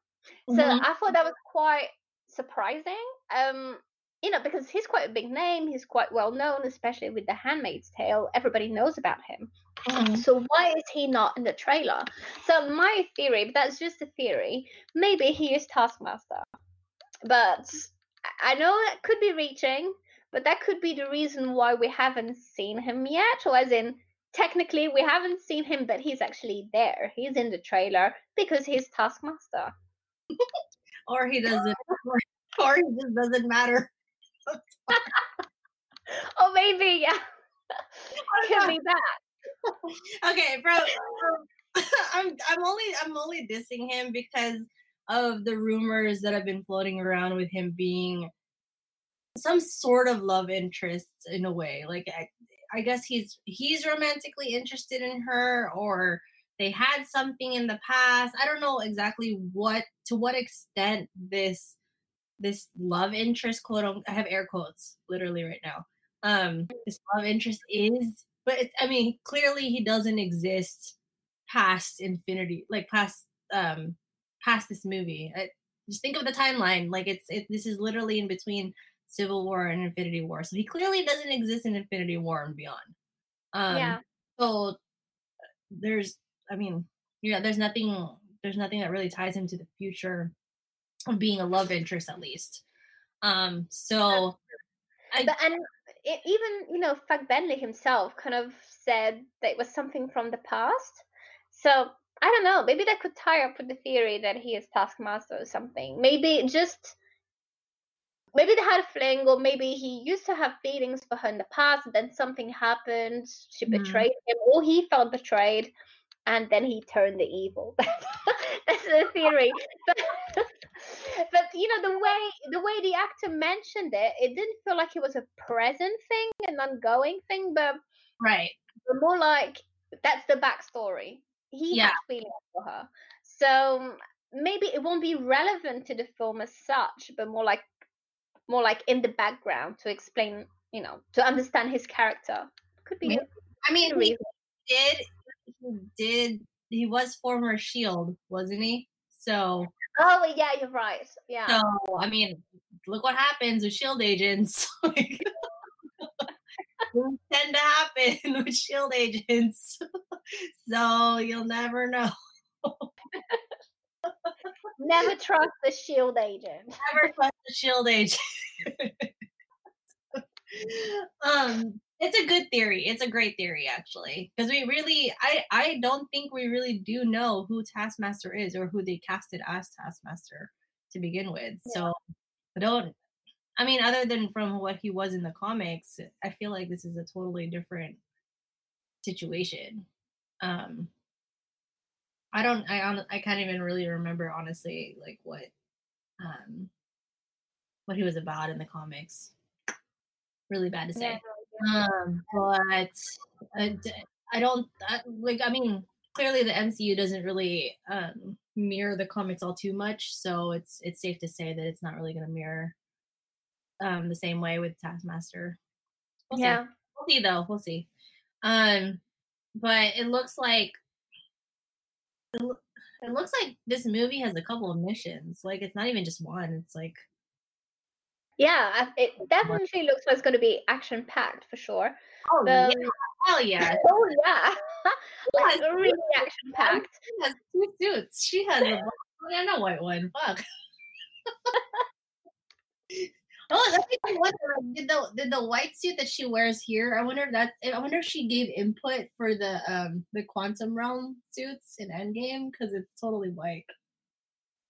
So Mhm. I thought that was quite surprising. Um, you know, because he's quite a big name, he's quite well known, especially with The Handmaid's Tale. Everybody knows about him. Mhm. So why is he not in the trailer? So my theory, but that's just a theory, maybe he is Taskmaster. But I- I know that could be reaching, but that could be the reason why we haven't seen him yet, or as in technically we haven't seen him, but he's actually there. He's in the trailer because he's Taskmaster. Or he doesn't, or, or he just doesn't matter. Or maybe, yeah. could be that. Okay, bro. I'm I'm only I'm only dissing him because of the rumors that have been floating around with him being some sort of love interest in a way. Like I, I guess he's he's romantically interested in her or they had something in the past. I don't know exactly what to what extent this this love interest quote I have air quotes literally right now. Um this love interest is but it's, I mean clearly he doesn't exist past infinity like past um past this movie. I, just think of the timeline like it's it, this is literally in between Civil War and Infinity War. So he clearly doesn't exist in Infinity War and beyond. Um yeah. so there's I mean, yeah, there's nothing there's nothing that really ties him to the future of being a love interest at least. Um so I But and it, even you know, Fagbenle himself kind of said that it was something from the past. So I don't know. Maybe that could tie up with the theory that he is Taskmaster or something. Maybe just maybe they had a fling, or maybe he used to have feelings for her in the past, and then something happened. She Mhm. betrayed him, or he felt betrayed, and then he turned the evil. That's the theory. But, but you know the way the way the actor mentioned it, it didn't feel like it was a present thing, an ongoing thing, but right. but more like that's the backstory. He Yeah. had feelings for her, so maybe it won't be relevant to the film as such, but more like more like in the background to explain, you know, to understand his character. Could be Maybe- I mean he reason. did he did. He was former Shield, wasn't he? So, Oh yeah, you're right. Yeah. so I mean, look what happens with Shield agents. Like, tend to happen with Shield agents. so you'll never know. Never trust the shield agent. Never trust the Shield agent. um, it's a good theory. It's a great theory, actually, because we really, I, I don't think we really do know who Taskmaster is or who they casted as Taskmaster to begin with. So I don't. I mean, other than from what he was in the comics, I feel like this is a totally different situation. Um, I don't. I I can't even really remember honestly, like what, um, what he was about in the comics. Really bad to say. Um, but I, d- I don't I, like. I mean, clearly the MCU doesn't really um, mirror the comics all too much, so it's it's safe to say that it's not really going to mirror um, the same way with Taskmaster. We'll see. Yeah. We'll see though. We'll see. Um, but it looks like it, loo- it looks like this movie has a couple of missions. Like it's not even just one. It's like Yeah, it definitely looks like it's going to be action packed for sure. oh Um, yeah, hell yeah. Oh yeah, like Yes, really action packed. She has two suits. She has a black one and a white one. Fuck. oh, that's even wonder. Did the did the white suit that she wears here? I wonder if that. I wonder if she gave input for the um the quantum realm suits in Endgame because it's totally white.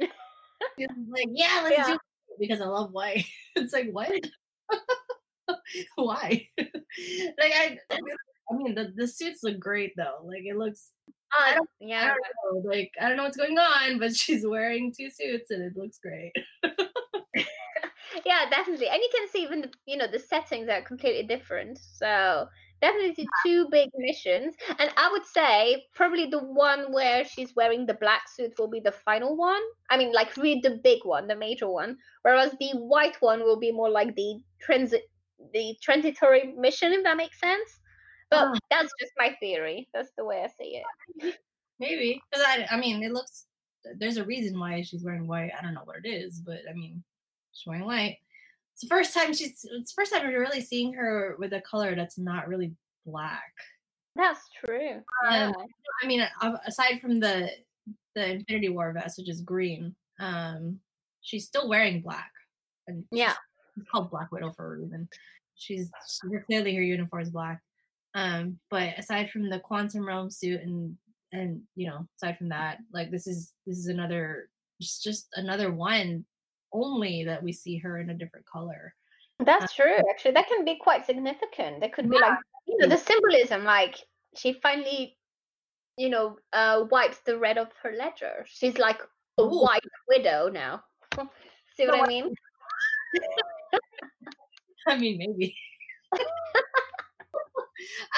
She's like, yeah, let's Yeah. do because I love white. It's like what? Why? like I, I mean, the the suits look great though. Like it looks Uh, I yeah, don't know, like I don't know what's going on, but she's wearing two suits and it looks great. yeah, definitely. And you can see even the, you know the settings are completely different. So definitely two big missions. And I would say probably the one where she's wearing the black suit will be the final one. I mean, like read the big one, the major one. Whereas the white one will be more like the transit, the transitory mission, if that makes sense. But Ah. that's just my theory. That's the way I see it. Maybe because I, I mean, it looks. There's a reason why she's wearing white. I don't know what it is, but I mean, she's wearing white. It's the first time she's. It's the first time we're really seeing her with a color that's not really black. That's true. Yeah. Um, I mean, aside from the the Infinity War vest, which is green, um, she's still wearing black. And Yeah. it's called Black Widow for a reason. She's, she's clearly her uniform is black. Um, but aside from the quantum realm suit and and you know, aside from that, like this is this is another just just another one only that we see her in a different color. That's true. Actually, that can be quite significant. There could be like you know the symbolism, like she finally, you know, uh, wipes the red of her ledger. She's like a Ooh. white widow now. See what I mean? I mean, maybe.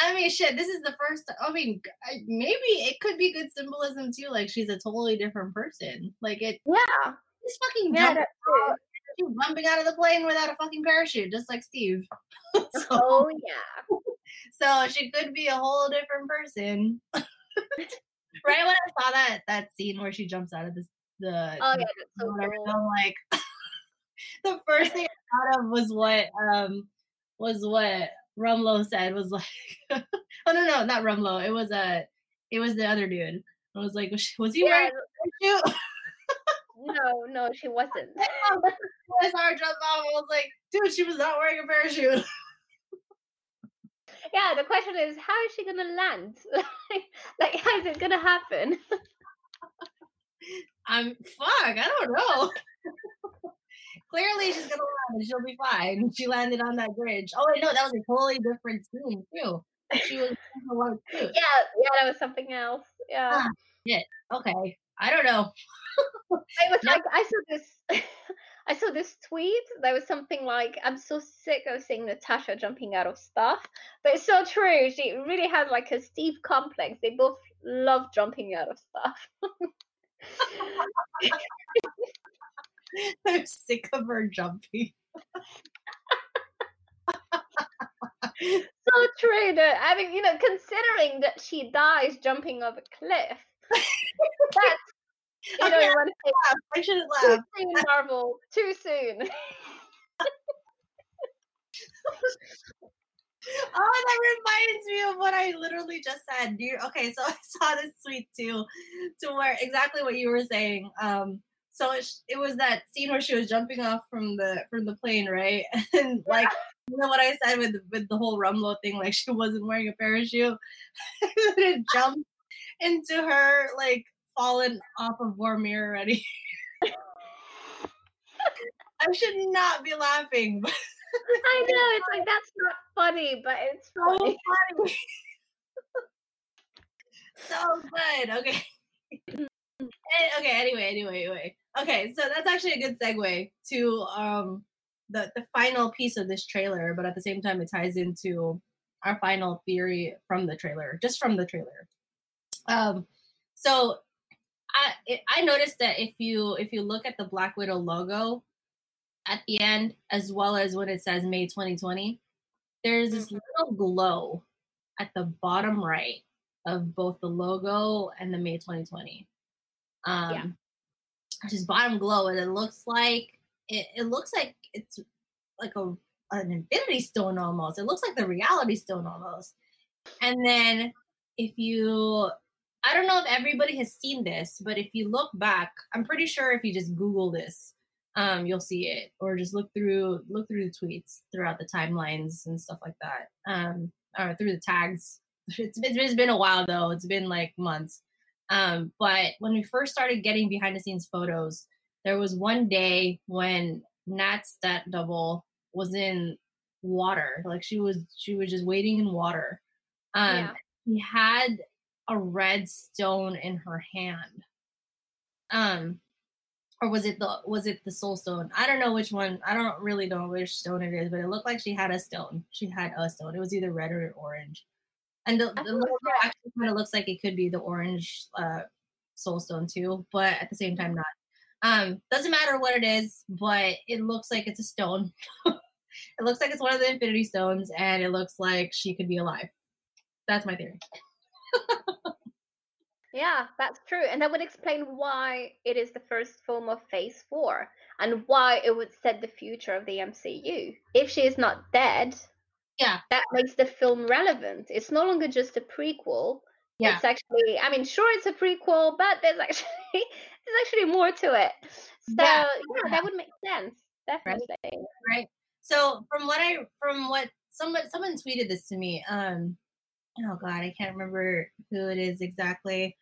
I mean, shit. This is the first. I mean, maybe it could be good symbolism too. Like she's a totally different person. Like it. Yeah, She's fucking yeah, jumping, true. jumping out of the plane without a fucking parachute, just like Steve. so, Oh yeah, so she could be a whole different person. right when I saw that that scene where she jumps out of this the oh yeah, so whatever, cool. I'm like, the first thing I thought of was what um was what Rumlow said was like, oh no no not Rumlow it was a it was the other dude. I was like, was, was he Yeah, wearing a parachute? No, no, she wasn't. I saw her jump off. I was like, dude, she was not wearing a parachute. yeah, the question is, how is she gonna land? like, like, how is it gonna happen? I'm fuck. I don't know. Clearly, she's gonna land and she'll be fine. She landed on that bridge. Oh wait, no, that was a totally different scene too. She was in her white suit. yeah, yeah, that was something else. Yeah. Ah. Okay, I don't know. I was like, I saw this, I saw this tweet. There was something like, "I'm so sick of seeing Natasha jumping out of stuff," but it's so true. She really had like a Steve complex. They both love jumping out of stuff. I'm sick of her jumping. so true. That I mean, you know, considering that she dies jumping off a cliff, that's you know, Okay, you want to say laugh. I shouldn't too laugh. soon, Marvel, too soon. Oh, that reminds me of what I literally just said. You, okay, so I saw this tweet too, to where exactly what you were saying. Um, so it, sh- it was that scene where she was jumping off from the from the plane, right? And like you know what I said with with the whole Rumlow thing, like she wasn't wearing a parachute, and it jumped into her like falling off of Vormir already. I should not be laughing, but I know it's like that's not funny, but it's so funny. funny. so good. Okay. Eh, okay. Anyway. Anyway. Anyway. Okay. So that's actually a good segue to um the the final piece of this trailer, but at the same time, it ties into our final theory from the trailer, just from the trailer. Um. So. I, I noticed that if you if you look at the Black Widow logo at the end, as well as when it says May 2020, there's this little glow at the bottom right of both the logo and the May 2020. Um, Yeah. Just bottom glow, and it looks like it, it looks like it's like a an infinity stone almost. It looks like the reality stone almost. And then if you I don't know if everybody has seen this, but if you look back, I'm pretty sure if you just Google this, um, you'll see it, or just look through look through the tweets throughout the timelines and stuff like that, um, or through the tags. It's, it's, been a while though; it's been like months. Um, but when we first started getting behind the scenes photos, there was one day when Nat's stat double was in water, like she was she was just waiting in water. Um, Yeah. She had a red stone in her hand. Um, or was it the was it the soul stone? I don't know which one. I don't really know which stone it is, but it looked like she had a stone. She had a stone. It was either red or orange. And the, the logo actually kind of looks like it could be the orange uh, soul stone too, but at the same time not. Um, doesn't matter what it is, but it looks like it's a stone. it looks like it's one of the Infinity Stones, and it looks like she could be alive. That's my theory. Yeah, that's true. And that would explain why it is the first film of Phase 4 and why it would set the future of the MCU. If she is not dead, Yeah. that makes the film relevant. It's no longer just a prequel. Yeah. It's actually, I mean, sure, it's a prequel, but there's actually there's actually more to it. So Yeah, yeah, yeah. that would make sense. Definitely. right? So from what I from what someone someone tweeted this to me. Um oh god, I can't remember who it is exactly.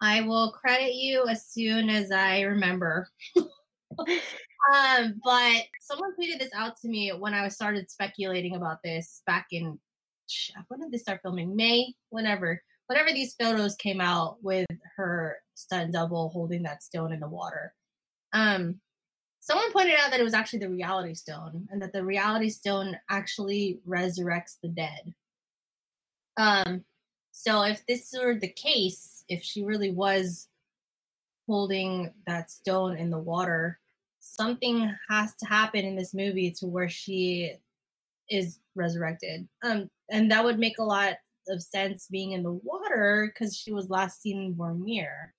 I will credit you as soon as I remember. um, but someone tweeted this out to me when I started speculating about this back in when did they start filming? May, whenever. Whenever these photos came out with her stunt double holding that stone in the water. Um, someone pointed out that it was actually the reality stone and that the reality stone actually resurrects the dead um so if this were the case if she really was holding that stone in the water something has to happen in this movie to where she is resurrected um and that would make a lot of sense being in the water because she was last seen in Vormir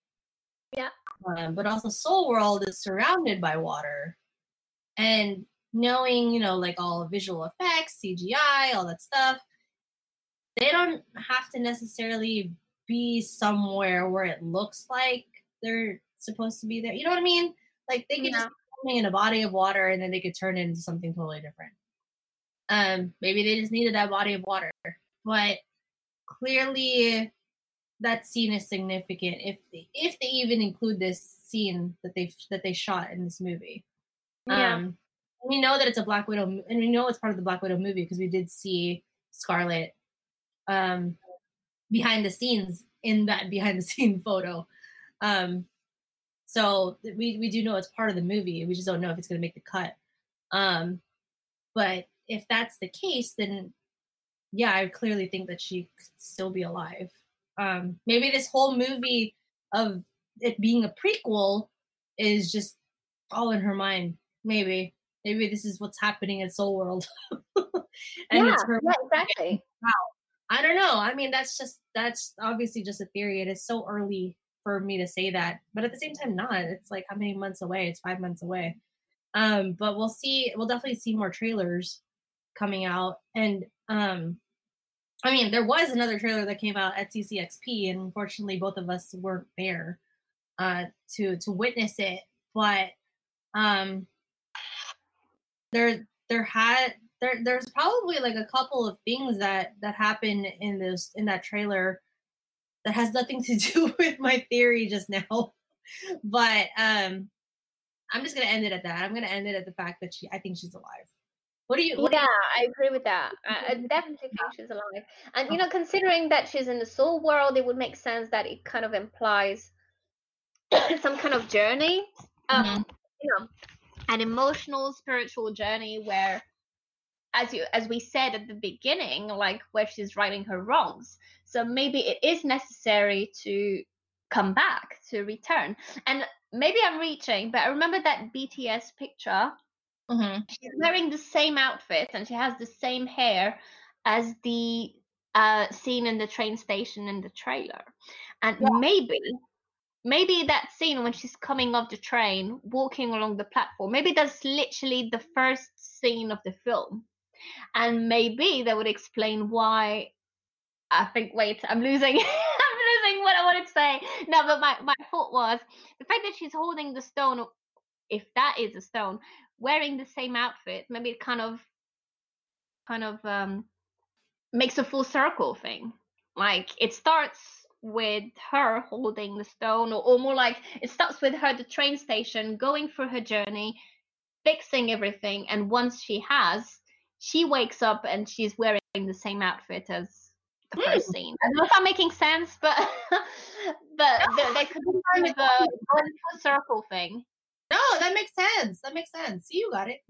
Yeah. um, but also Soul World is surrounded by water. And knowing, you know, like all visual effects, CGI, all that stuff, they don't have to necessarily be somewhere where it looks like they're supposed to be there. You know what I mean? Like they could Yeah. just be in a body of water and then they could turn it into something totally different. Um, maybe they just needed that body of water. But clearly that scene is significant if they, if they even include this scene that they that they shot in this movie. Yeah. Um, we know that it's a Black Widow, and we know it's part of the Black Widow movie because we did see Scarlett um, behind the scenes in that behind the scene photo. Um, so we we do know it's part of the movie. We just don't know if it's going to make the cut. Um, but if that's the case, then yeah, I clearly think that she could still be alive. Um, maybe this whole movie of it being a prequel is just all in her mind. Maybe maybe this is what's happening in Soul World. and yeah, it's her yeah, exactly. I don't know. I mean, that's just that's obviously just a theory. It is so early for me to say that, but at the same time, not. It's like how many months away? It's five months away. Um, but we'll see. We'll definitely see more trailers coming out, and um, I mean, there was another trailer that came out at CCXP, and unfortunately, both of us weren't there uh, to to witness it. But um, there there had there there's probably like a couple of things that that happen in this in that trailer that has nothing to do with my theory just now. But um, I'm just gonna end it at that. I'm gonna end it at the fact that she I think she's alive. What do you? What do yeah, you I agree with that. I, I definitely think she's alive. And you know, considering that she's in the soul world, it would make sense that it kind of implies some kind of journey. Um, Mhm. you know, an emotional, spiritual journey where as you as we said at the beginning, like where she's righting her wrongs. So maybe it is necessary to come back, to return. And maybe I'm reaching, but I remember that BTS picture Mhm. she's wearing the same outfit and she has the same hair as the uh, scene in the train station in the trailer. And maybe, maybe that scene when she's coming off the train, walking along the platform, maybe that's literally the first scene of the film. And maybe that would explain why. I think. Wait, I'm losing. I'm losing what I wanted to say. No, but my my thought was the fact that she's holding the stone. If that is a stone, wearing the same outfit, maybe it kind of kind of um makes a full circle thing. Like it starts with her holding the stone, or, or more like it starts with her at the train station, going through her journey, fixing everything, and once she has, she wakes up and she's wearing the same outfit as the hmm. first scene. I don't know if I'm making sense, but but there, there could be kind of a going full circle thing. No, that makes sense. That makes sense. See you got it.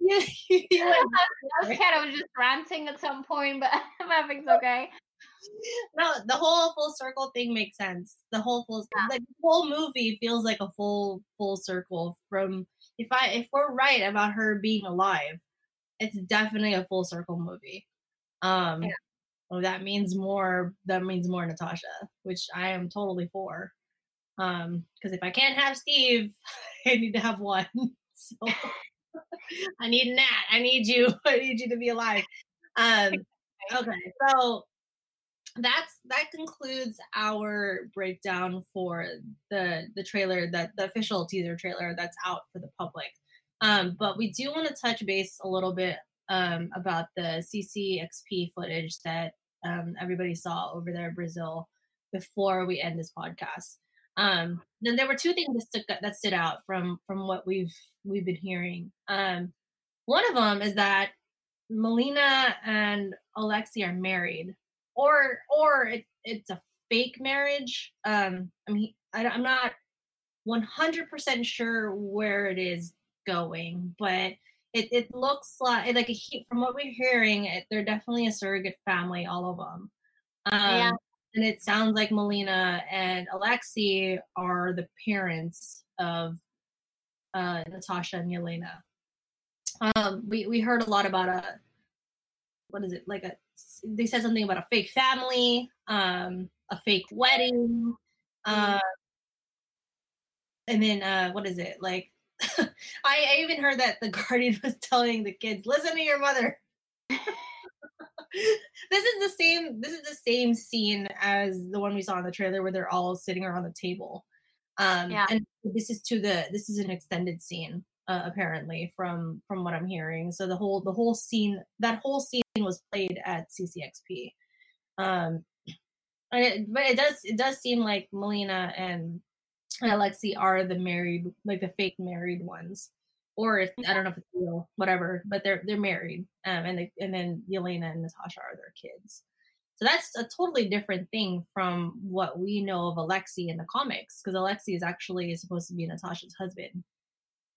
yeah, you I was kind of just ranting at some point, but everything's okay. no, the whole full circle thing makes sense. The whole full like the whole movie feels like a full full circle from if I if we're right about her being alive, it's definitely a full circle movie. Um well, that means more that means more Natasha, which I am totally for. Um because if I can't have Steve, I need to have one. So I need Nat. I need you. I need you to be alive. Um okay, so that's that concludes our breakdown for the the trailer that the official teaser trailer that's out for the public. Um but we do want to touch base a little bit um about the ccxp footage that um everybody saw over there in brazil before we end this podcast. Um then there were two things that that stood out from from what we've we've been hearing. Um one of them is that melina and alexi are married or or it, it's a fake marriage. Um, I mean, I, I'm not 100% sure where it is going, but it, it looks like like a, from what we're hearing, it, they're definitely a surrogate family, all of them. Um, Yeah. And it sounds like Melina and Alexi are the parents of uh, Natasha and Yelena. Um, we we heard a lot about a what is it like a they said something about a fake family, um, a fake wedding, uh, and then uh, what is it like? I, I even heard that the guardian was telling the kids, "Listen to your mother." this is the same. This is the same scene as the one we saw in the trailer, where they're all sitting around the table. Um, Yeah. And this is to the. This is an extended scene, uh, apparently, from from what I'm hearing. So the whole the whole scene that whole scene was played at CCXP. Um, and it, but it does it does seem like Melina and Alexi are the married like the fake married ones, or if I don't know if it's real, whatever. But they're they're married, um, and they, and then Yelena and Natasha are their kids. So that's a totally different thing from what we know of Alexi in the comics, because Alexi is actually supposed to be Natasha's husband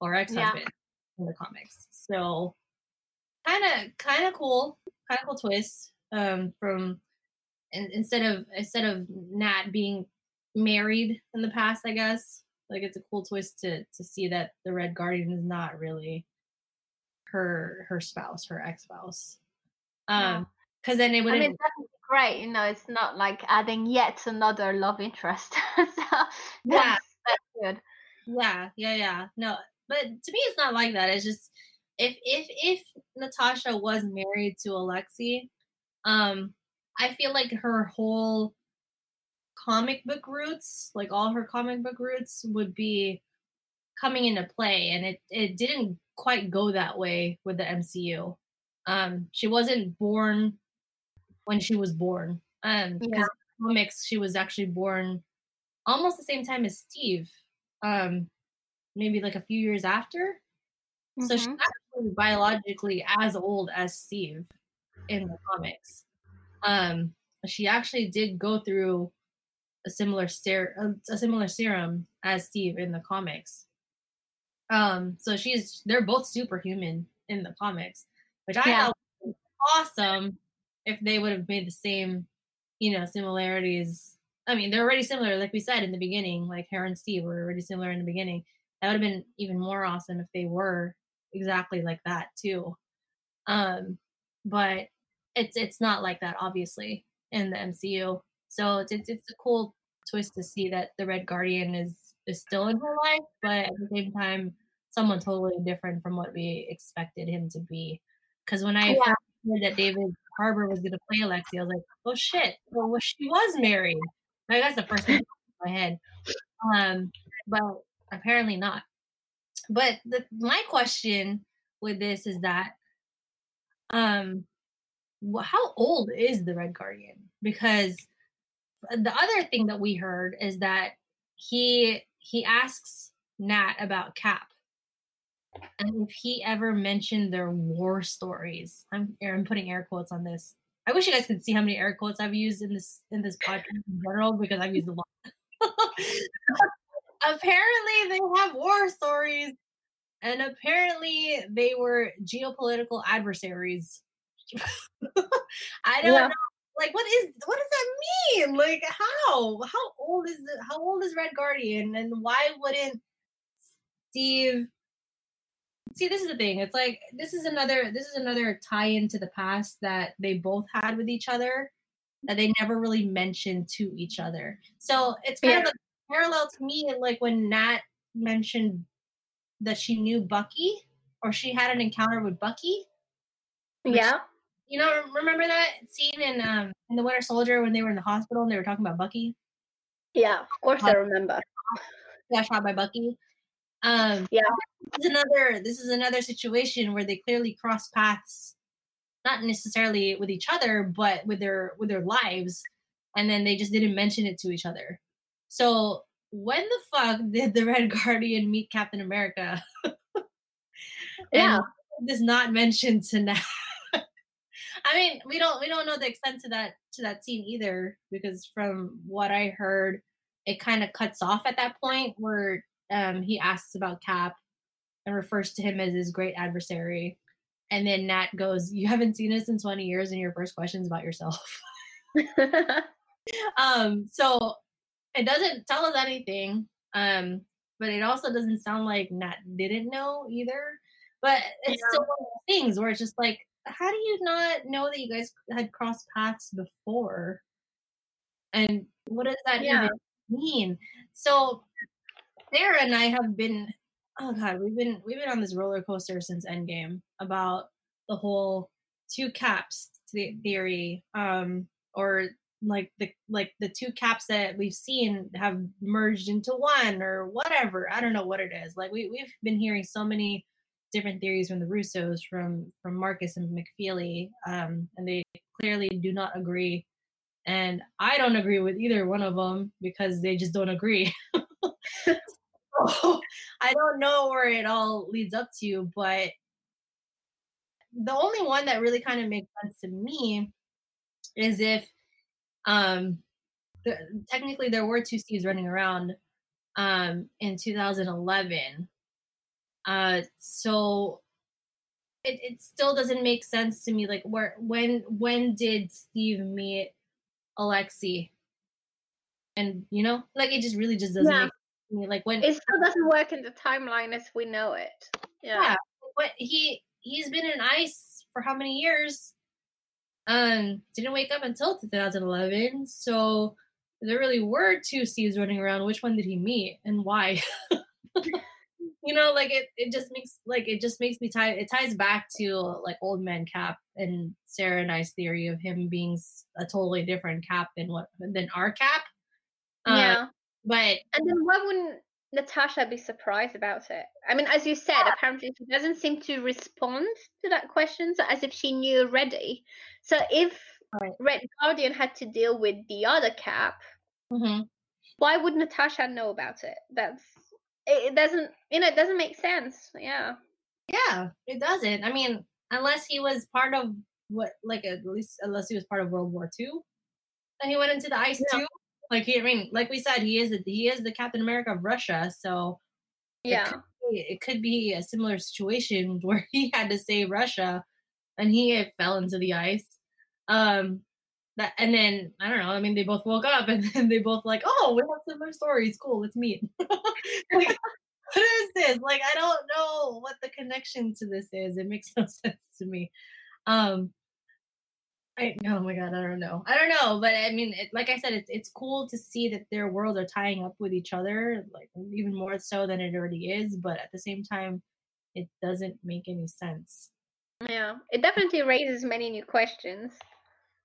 or ex-husband in the comics. So kind of kind of cool, kind of cool twist um, from in, instead of instead of Nat being married in the past, I guess Like it's a cool twist to to see that the Red Guardian is not really her her spouse, her ex spouse. Um, because then it wouldn't. mean, that's great. You know, it's not like adding yet another love interest. so Yeah. that's, that's good. Yeah, yeah, yeah. No, but to me, it's not like that. It's just if if if Natasha was married to Alexi, um, I feel like her whole comic book roots, like all her comic book roots, would be coming into play, and it it didn't quite go that way with the MCU. Um, she wasn't born when she was born. Um, because Yeah. comics, she was actually born almost the same time as Steve. Um, maybe like a few years after. So she's actually biologically as old as Steve in the comics. Um, she actually did go through a similar ser- a, similar serum as Steve in the comics. Um, so she's they're both superhuman in the comics, which I Yeah. thought awesome if they would have made the same, you know, similarities. I mean, they're already similar, like we said in the beginning, like her and Steve were already similar in the beginning. That would have been even more awesome if they were exactly like that too. Um, but it's it's not like that, obviously, in the MCU. So it's it's, it's a cool twist to see that the Red Guardian is is still in her life, but at the same time, someone totally different from what we expected him to be. Because when I Yeah. heard that David Harbour was going to play Alexi, I was like, oh shit, well, she was married. Like that's the first thing in my head. Um, but apparently not. But the, my question with this is that, um, how old is the Red Guardian? Because the other thing that we heard is that he he asks Nat about Cap, and if he ever mentioned their war stories. I'm I'm putting air quotes on this. I wish you guys could see how many air quotes I've used in this in this podcast in general because I've used a lot. apparently, they have war stories, and apparently, they were geopolitical adversaries. I don't Yeah. know. Like, what is what does that mean? Like, how how old is it? How old is Red Guardian, and why wouldn't Steve? See, this is the thing. It's like this is another this is another tie into the past that they both had with each other that they never really mentioned to each other. So it's kind of like parallel to me, like when Nat mentioned that she knew Bucky or she had an encounter with Bucky. Yeah. You know, remember that scene in um in the Winter Soldier when they were in the hospital and they were talking about Bucky? Yeah. Of course, I remember. got shot by Bucky. Um, Yeah. This is another. This is another situation where they clearly cross paths, not necessarily with each other, but with their with their lives, and then they just didn't mention it to each other. So when the fuck did the Red Guardian meet Captain America? Yeah. does not mention to now. I mean, we don't we don't know the extent to that to that scene either because from what I heard, it kind of cuts off at that point where um, he asks about Cap and refers to him as his great adversary, and then Nat goes, "You haven't seen us in twenty years, and your first question's about yourself." um, so it doesn't tell us anything. Um, but it also doesn't sound like Nat didn't know either. But it's still one of those things where it's just like, how do you not know that you guys had crossed paths before? And what does that Yeah. even mean? So Sarah and I have been oh god, we've been we've been on this roller coaster since Endgame about the whole two caps theory. Um or like the like the two caps that we've seen have merged into one or whatever. I don't know what it is. Like we we've been hearing so many different theories from the Russos, from from Markus and McFeely, um, and they clearly do not agree. And I don't agree with either one of them because they just don't agree. so I don't know where it all leads up to, but the only one that really kind of makes sense to me is if um technically there were two Steves running around um in 2011 uh so it, it still doesn't make sense to me like where when when did steve meet alexi and you know like it just really just doesn't Yeah. make me. Like when It still doesn't work in the timeline as we know it. Yeah. yeah, but he he's been in ice for how many years? Um, didn't wake up until 2011. So there really were two Steves running around. Which one did he meet and why? you know, like it, it just makes like it just makes me tie. It ties back to like old man Cap and Sarah and I's theory of him being a totally different Cap than what than our Cap. Uh, yeah. but And then why wouldn't Natasha be surprised about it? I mean, as you said, apparently she doesn't seem to respond to that question so as if she knew already. So if Right. Red Guardian had to deal with the other cap, mhm. why would Natasha know about it? That's it, it doesn't you know, it doesn't make sense. Yeah. Yeah, it doesn't. I mean, unless he was part of what, like at least unless he was part of World War II, and he went into the ice Yeah. too. Like he, I mean, like we said, he is the, he is the Captain America of Russia, so Yeah. it could be a similar situation where he had to save Russia, and he fell into the ice. Um, that and then I don't know. I mean, they both woke up and then they both like, oh, we have similar stories. Cool, let's meet. like, what is this? Like, I don't know what the connection to this is. It makes no sense to me. Um, I oh my god, I don't know. I don't know, but I mean, it, like I said, it's it's cool to see that their worlds are tying up with each other, like even more so than it already is. But at the same time, it doesn't make any sense. Yeah. It definitely raises many new questions.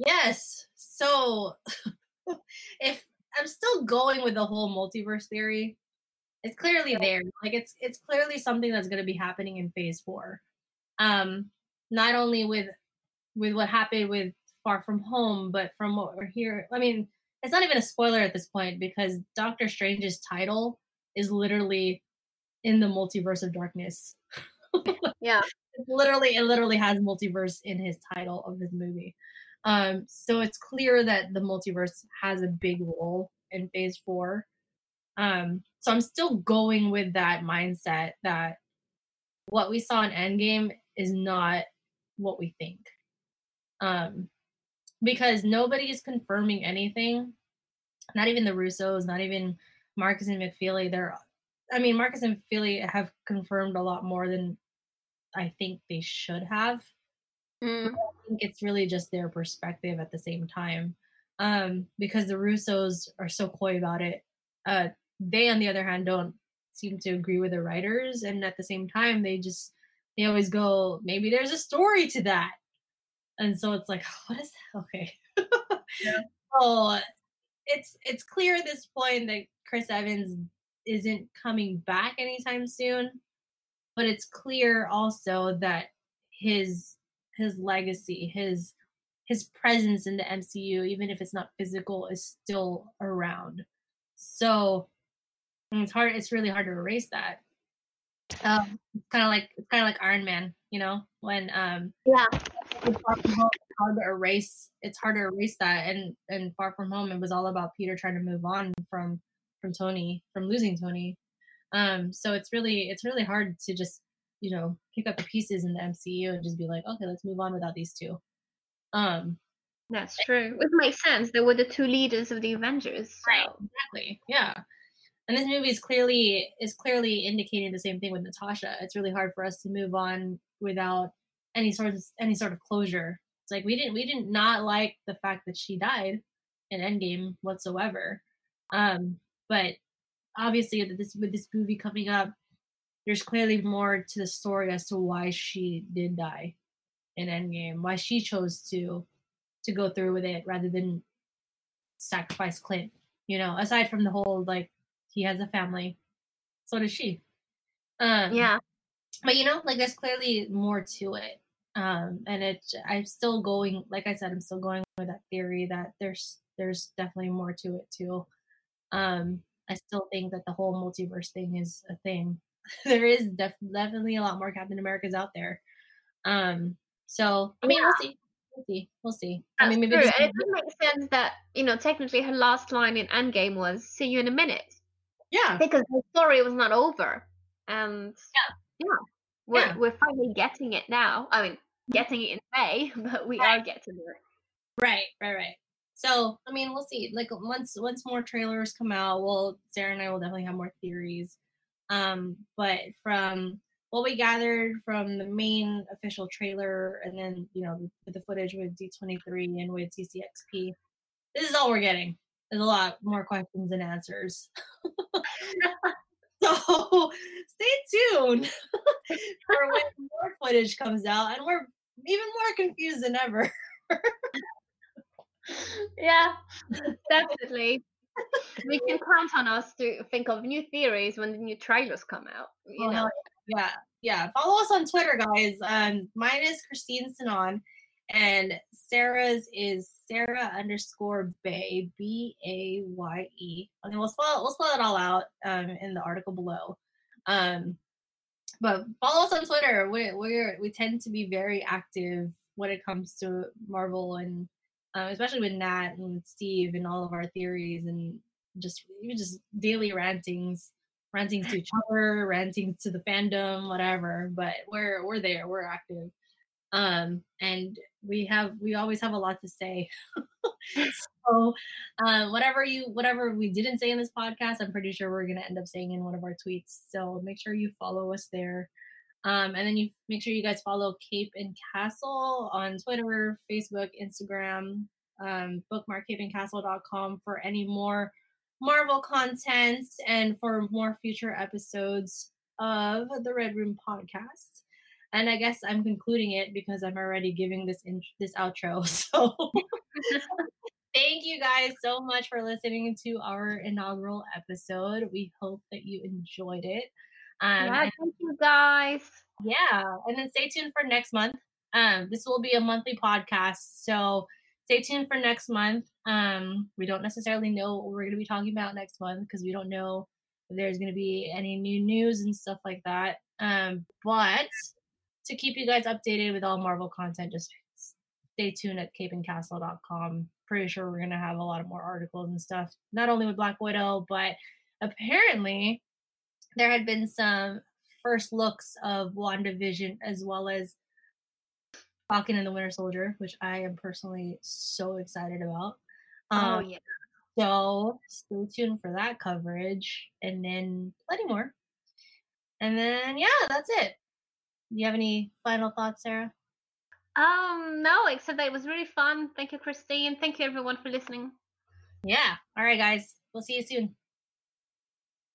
Yes. So if I'm still going with the whole multiverse theory, it's clearly there. Like it's it's clearly something that's going to be happening in phase 4. Um not only with with what happened with Far From Home, but from what we're here. I mean, it's not even a spoiler at this point because Doctor Strange's title is literally in the multiverse of darkness. Yeah. It's literally it literally has multiverse in his title of his movie. Um, so it's clear that the multiverse has a big role in phase four. Um, so I'm still going with that mindset that what we saw in Endgame is not what we think. Um, because nobody is confirming anything. Not even the Russos, not even Markus and McFeely. They're I mean, Markus and McFeely have confirmed a lot more than I think they should have. Mm. I think it's really just their perspective at the same time. Um, because the Russos are so coy about it. Uh, they, on the other hand, don't seem to agree with the writers, and at the same time, they just they always go, maybe there's a story to that, and so it's like, what is that? Okay. So it's it's clear at this point that Chris Evans isn't coming back anytime soon, but it's clear also that his his legacy, his his presence in the MCU, even if it's not physical, is still around. So it's hard. It's really hard to erase that. Um, kind of like it's kind of like Iron Man, you know, when um Yeah. With Far From Home, it's hard to erase. It's hard to erase that. And and Far From Home, it was all about Peter trying to move on from from Tony, from losing Tony. Um, so it's really it's really hard to just you know pick up the pieces in the MCU and just be like, okay, let's move on without these two. Um, That's true. It makes sense. They were the two leaders of the Avengers. Right. exactly. Yeah. And this movie is clearly is clearly indicating the same thing with Natasha. It's really hard for us to move on without any sort of any sort of closure. It's like we didn't we didn't not like the fact that she died in Endgame whatsoever. Um, but obviously with this with this movie coming up, there's clearly more to the story as to why she did die in Endgame, why she chose to to go through with it rather than sacrifice Clint. You know, aside from the whole like he has a family, so does she. Um, Yeah. but you know, like there's clearly more to it. Um, and it, I'm still going, like I said, I'm still going with that theory that there's there's definitely more to it too. Um, I still think that the whole multiverse thing is a thing. there is def- definitely a lot more Captain Americas out there. Um, so I mean, we'll see, we'll see, we'll see. I mean, maybe true. And it does make sense that, you know, technically her last line in Endgame was "See you in a minute" yeah, because the story was not over. And yeah, we're Yeah. we're finally getting it now. I mean, getting it in May, but we Right. are getting it. right, right, right. So I mean, we'll see. Like once once more trailers come out, well, Sarah and I will definitely have more theories. Um, but from what we gathered from the main official trailer, and then you know the footage with D23 and with CCXP, this is all we're getting. There's a lot more questions and answers. so stay tuned for when more footage comes out, and we're even more confused than ever. yeah, definitely. we can count on us to think of new theories when the new trailers come out. You Oh, know, yeah, yeah. Follow us on Twitter, guys. Um, mine is Christine Sinon, and Sarah's is Sarah underscore Baye B A Y E. Okay, we'll spell we'll spell it all out um in the article below. Um, but follow us on Twitter. We we we tend to be very active when it comes to Marvel and um, especially with Nat and Steve and all of our theories and just even just daily rantings rantings to each other, rantings to the fandom, whatever. But we're we're there, we're active, um, and we have we always have a lot to say. so, uh, whatever you whatever we didn't say in this podcast, I'm pretty sure we're gonna end up saying in one of our tweets. So make sure you follow us there. Um, and then you make sure you guys follow Cape and Castle on Twitter, Facebook, Instagram, um, bookmark capeandcastle.com for any more Marvel content and for more future episodes of the Red Room podcast. And I guess I'm concluding it because I'm already giving this in, this outro. So thank you guys so much for listening to our inaugural episode. We hope that you enjoyed it. Um, yeah, thank you guys. yeah, and then stay tuned for next month. Um, this will be a monthly podcast, so stay tuned for next month. Um, we don't necessarily know what we're going to be talking about next month because we don't know if there's going to be any new news and stuff like that. Um, but to keep you guys updated with all Marvel content, just stay tuned at capeandcastle.com. Pretty sure we're going to have a lot of more articles and stuff, not only with Black Widow, but apparently there had been some first looks of WandaVision as well as Falcon and the Winter Soldier, which I am personally so excited about. oh Um, yeah. so stay tuned for that coverage and then plenty more. And then yeah, that's it. Do you have any final thoughts, Sarah? Um, no, except that it was really fun. Thank you, Christine. Thank you everyone for listening. Yeah. All right, guys. We'll see you soon.